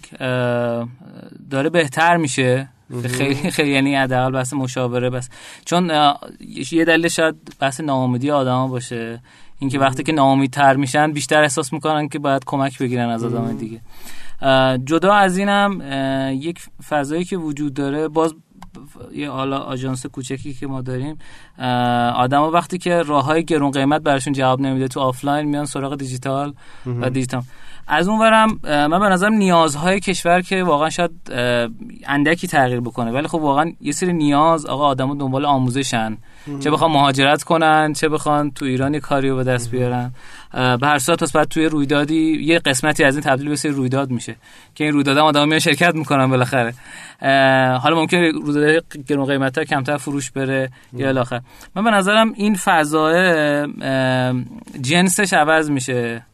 داره بهتر میشه. خیلی خیلی یعنی حداقل بحث مشاوره بس. چون یه دلیل شاید بحث ناامیدی آدما باشه. اینکه وقتی که ناامیدتر میشن بیشتر احساس می‌کنن که باید کمک بگیرن از آدم دیگه. جدا از اینم یک فضایی که وجود داره باز یه حالا آژانس کوچکی که ما داریم آدما وقتی که راه های گرون قیمت براشون جواب نمیده تو آفلاین میان سراغ دیجیتال و دیجیتال. از اون ورم من به نظرم نیازهای کشور که واقعا شاید اندکی تغییر بکنه. ولی خب واقعا یه سری نیاز آقا آدمو دنبال آموزشن. چه بخوان مهاجرت کنن چه بخوان تو ایران یه کاری رو به دست بیارن. به هر صورت بعد توی رویدادی یه قسمتی از این تبدیل به رویداد میشه که این رویداد هم آدم میان شرکت می‌کنن بالاخره. حالا ممکنه رویداد گرون قیمتا کمتر فروش بره یا الاخر. من به نظرم این فضای جنسش عوض میشه.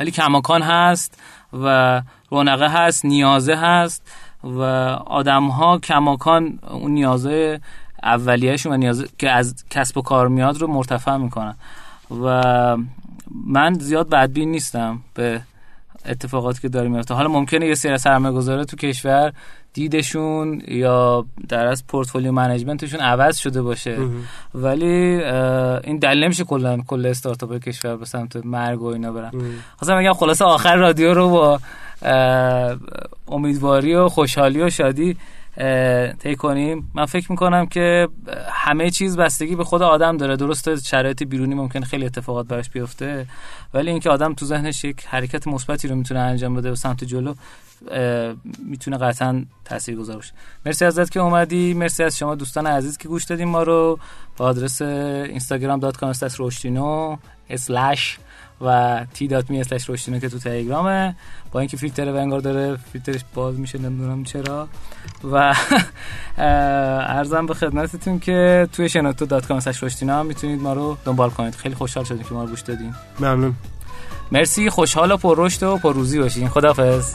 ولی کماکان هست و رونقه هست نیازه هست و آدم ها کماکان اون نیازه اولیهشون و نیازه که از کسب و کار میاد رو مرتفع می‌کنن. و من زیاد بدبین نیستم به اتفاقاتی که داره میفته حالا ممکنه یه سری سرمایه‌گذاره تو کشور دیدشون یا در از پورتفولیو منیجمنتشون عوض شده باشه. ولی این دلیل نمیشه کلا کل استارتاپ کشور به سمت مرگ و اینا برن. خواستم بگم خلاصه آخر رادیو رو با امیدواری و خوشحالی و شادی طی کنیم. من فکر می‌کنم که همه چیز بستگی به خود آدم داره. درسته شرایط بیرونی ممکن خیلی اتفاقات براش بیفته ولی اینکه آدم تو ذهنش یک حرکت مثبتی رو می‌تونه انجام بده به سمت جلو می‌تونه قطعا تاثیرگذار باشه. مرسی ازت که اومدی. مرسی از شما دوستان عزیز که گوش دادیم ما رو. با آدرس instagram.com روشتینو اسلش و t.me اسلش که تو تلگرامه با اینکه فیلتر ونگار داره فیلترش باز میشه نمی‌دونم چرا. و <laughs> ارزم به خدمتتون که توی شنوتو دات کام روشتینو هم می‌تونید ما رو دنبال کنید. خیلی خوشحال شدیم که ما رو گوش دادین. ممنون. مرسی خوشحال و پر رشد و پر روزی باشین. خدافظ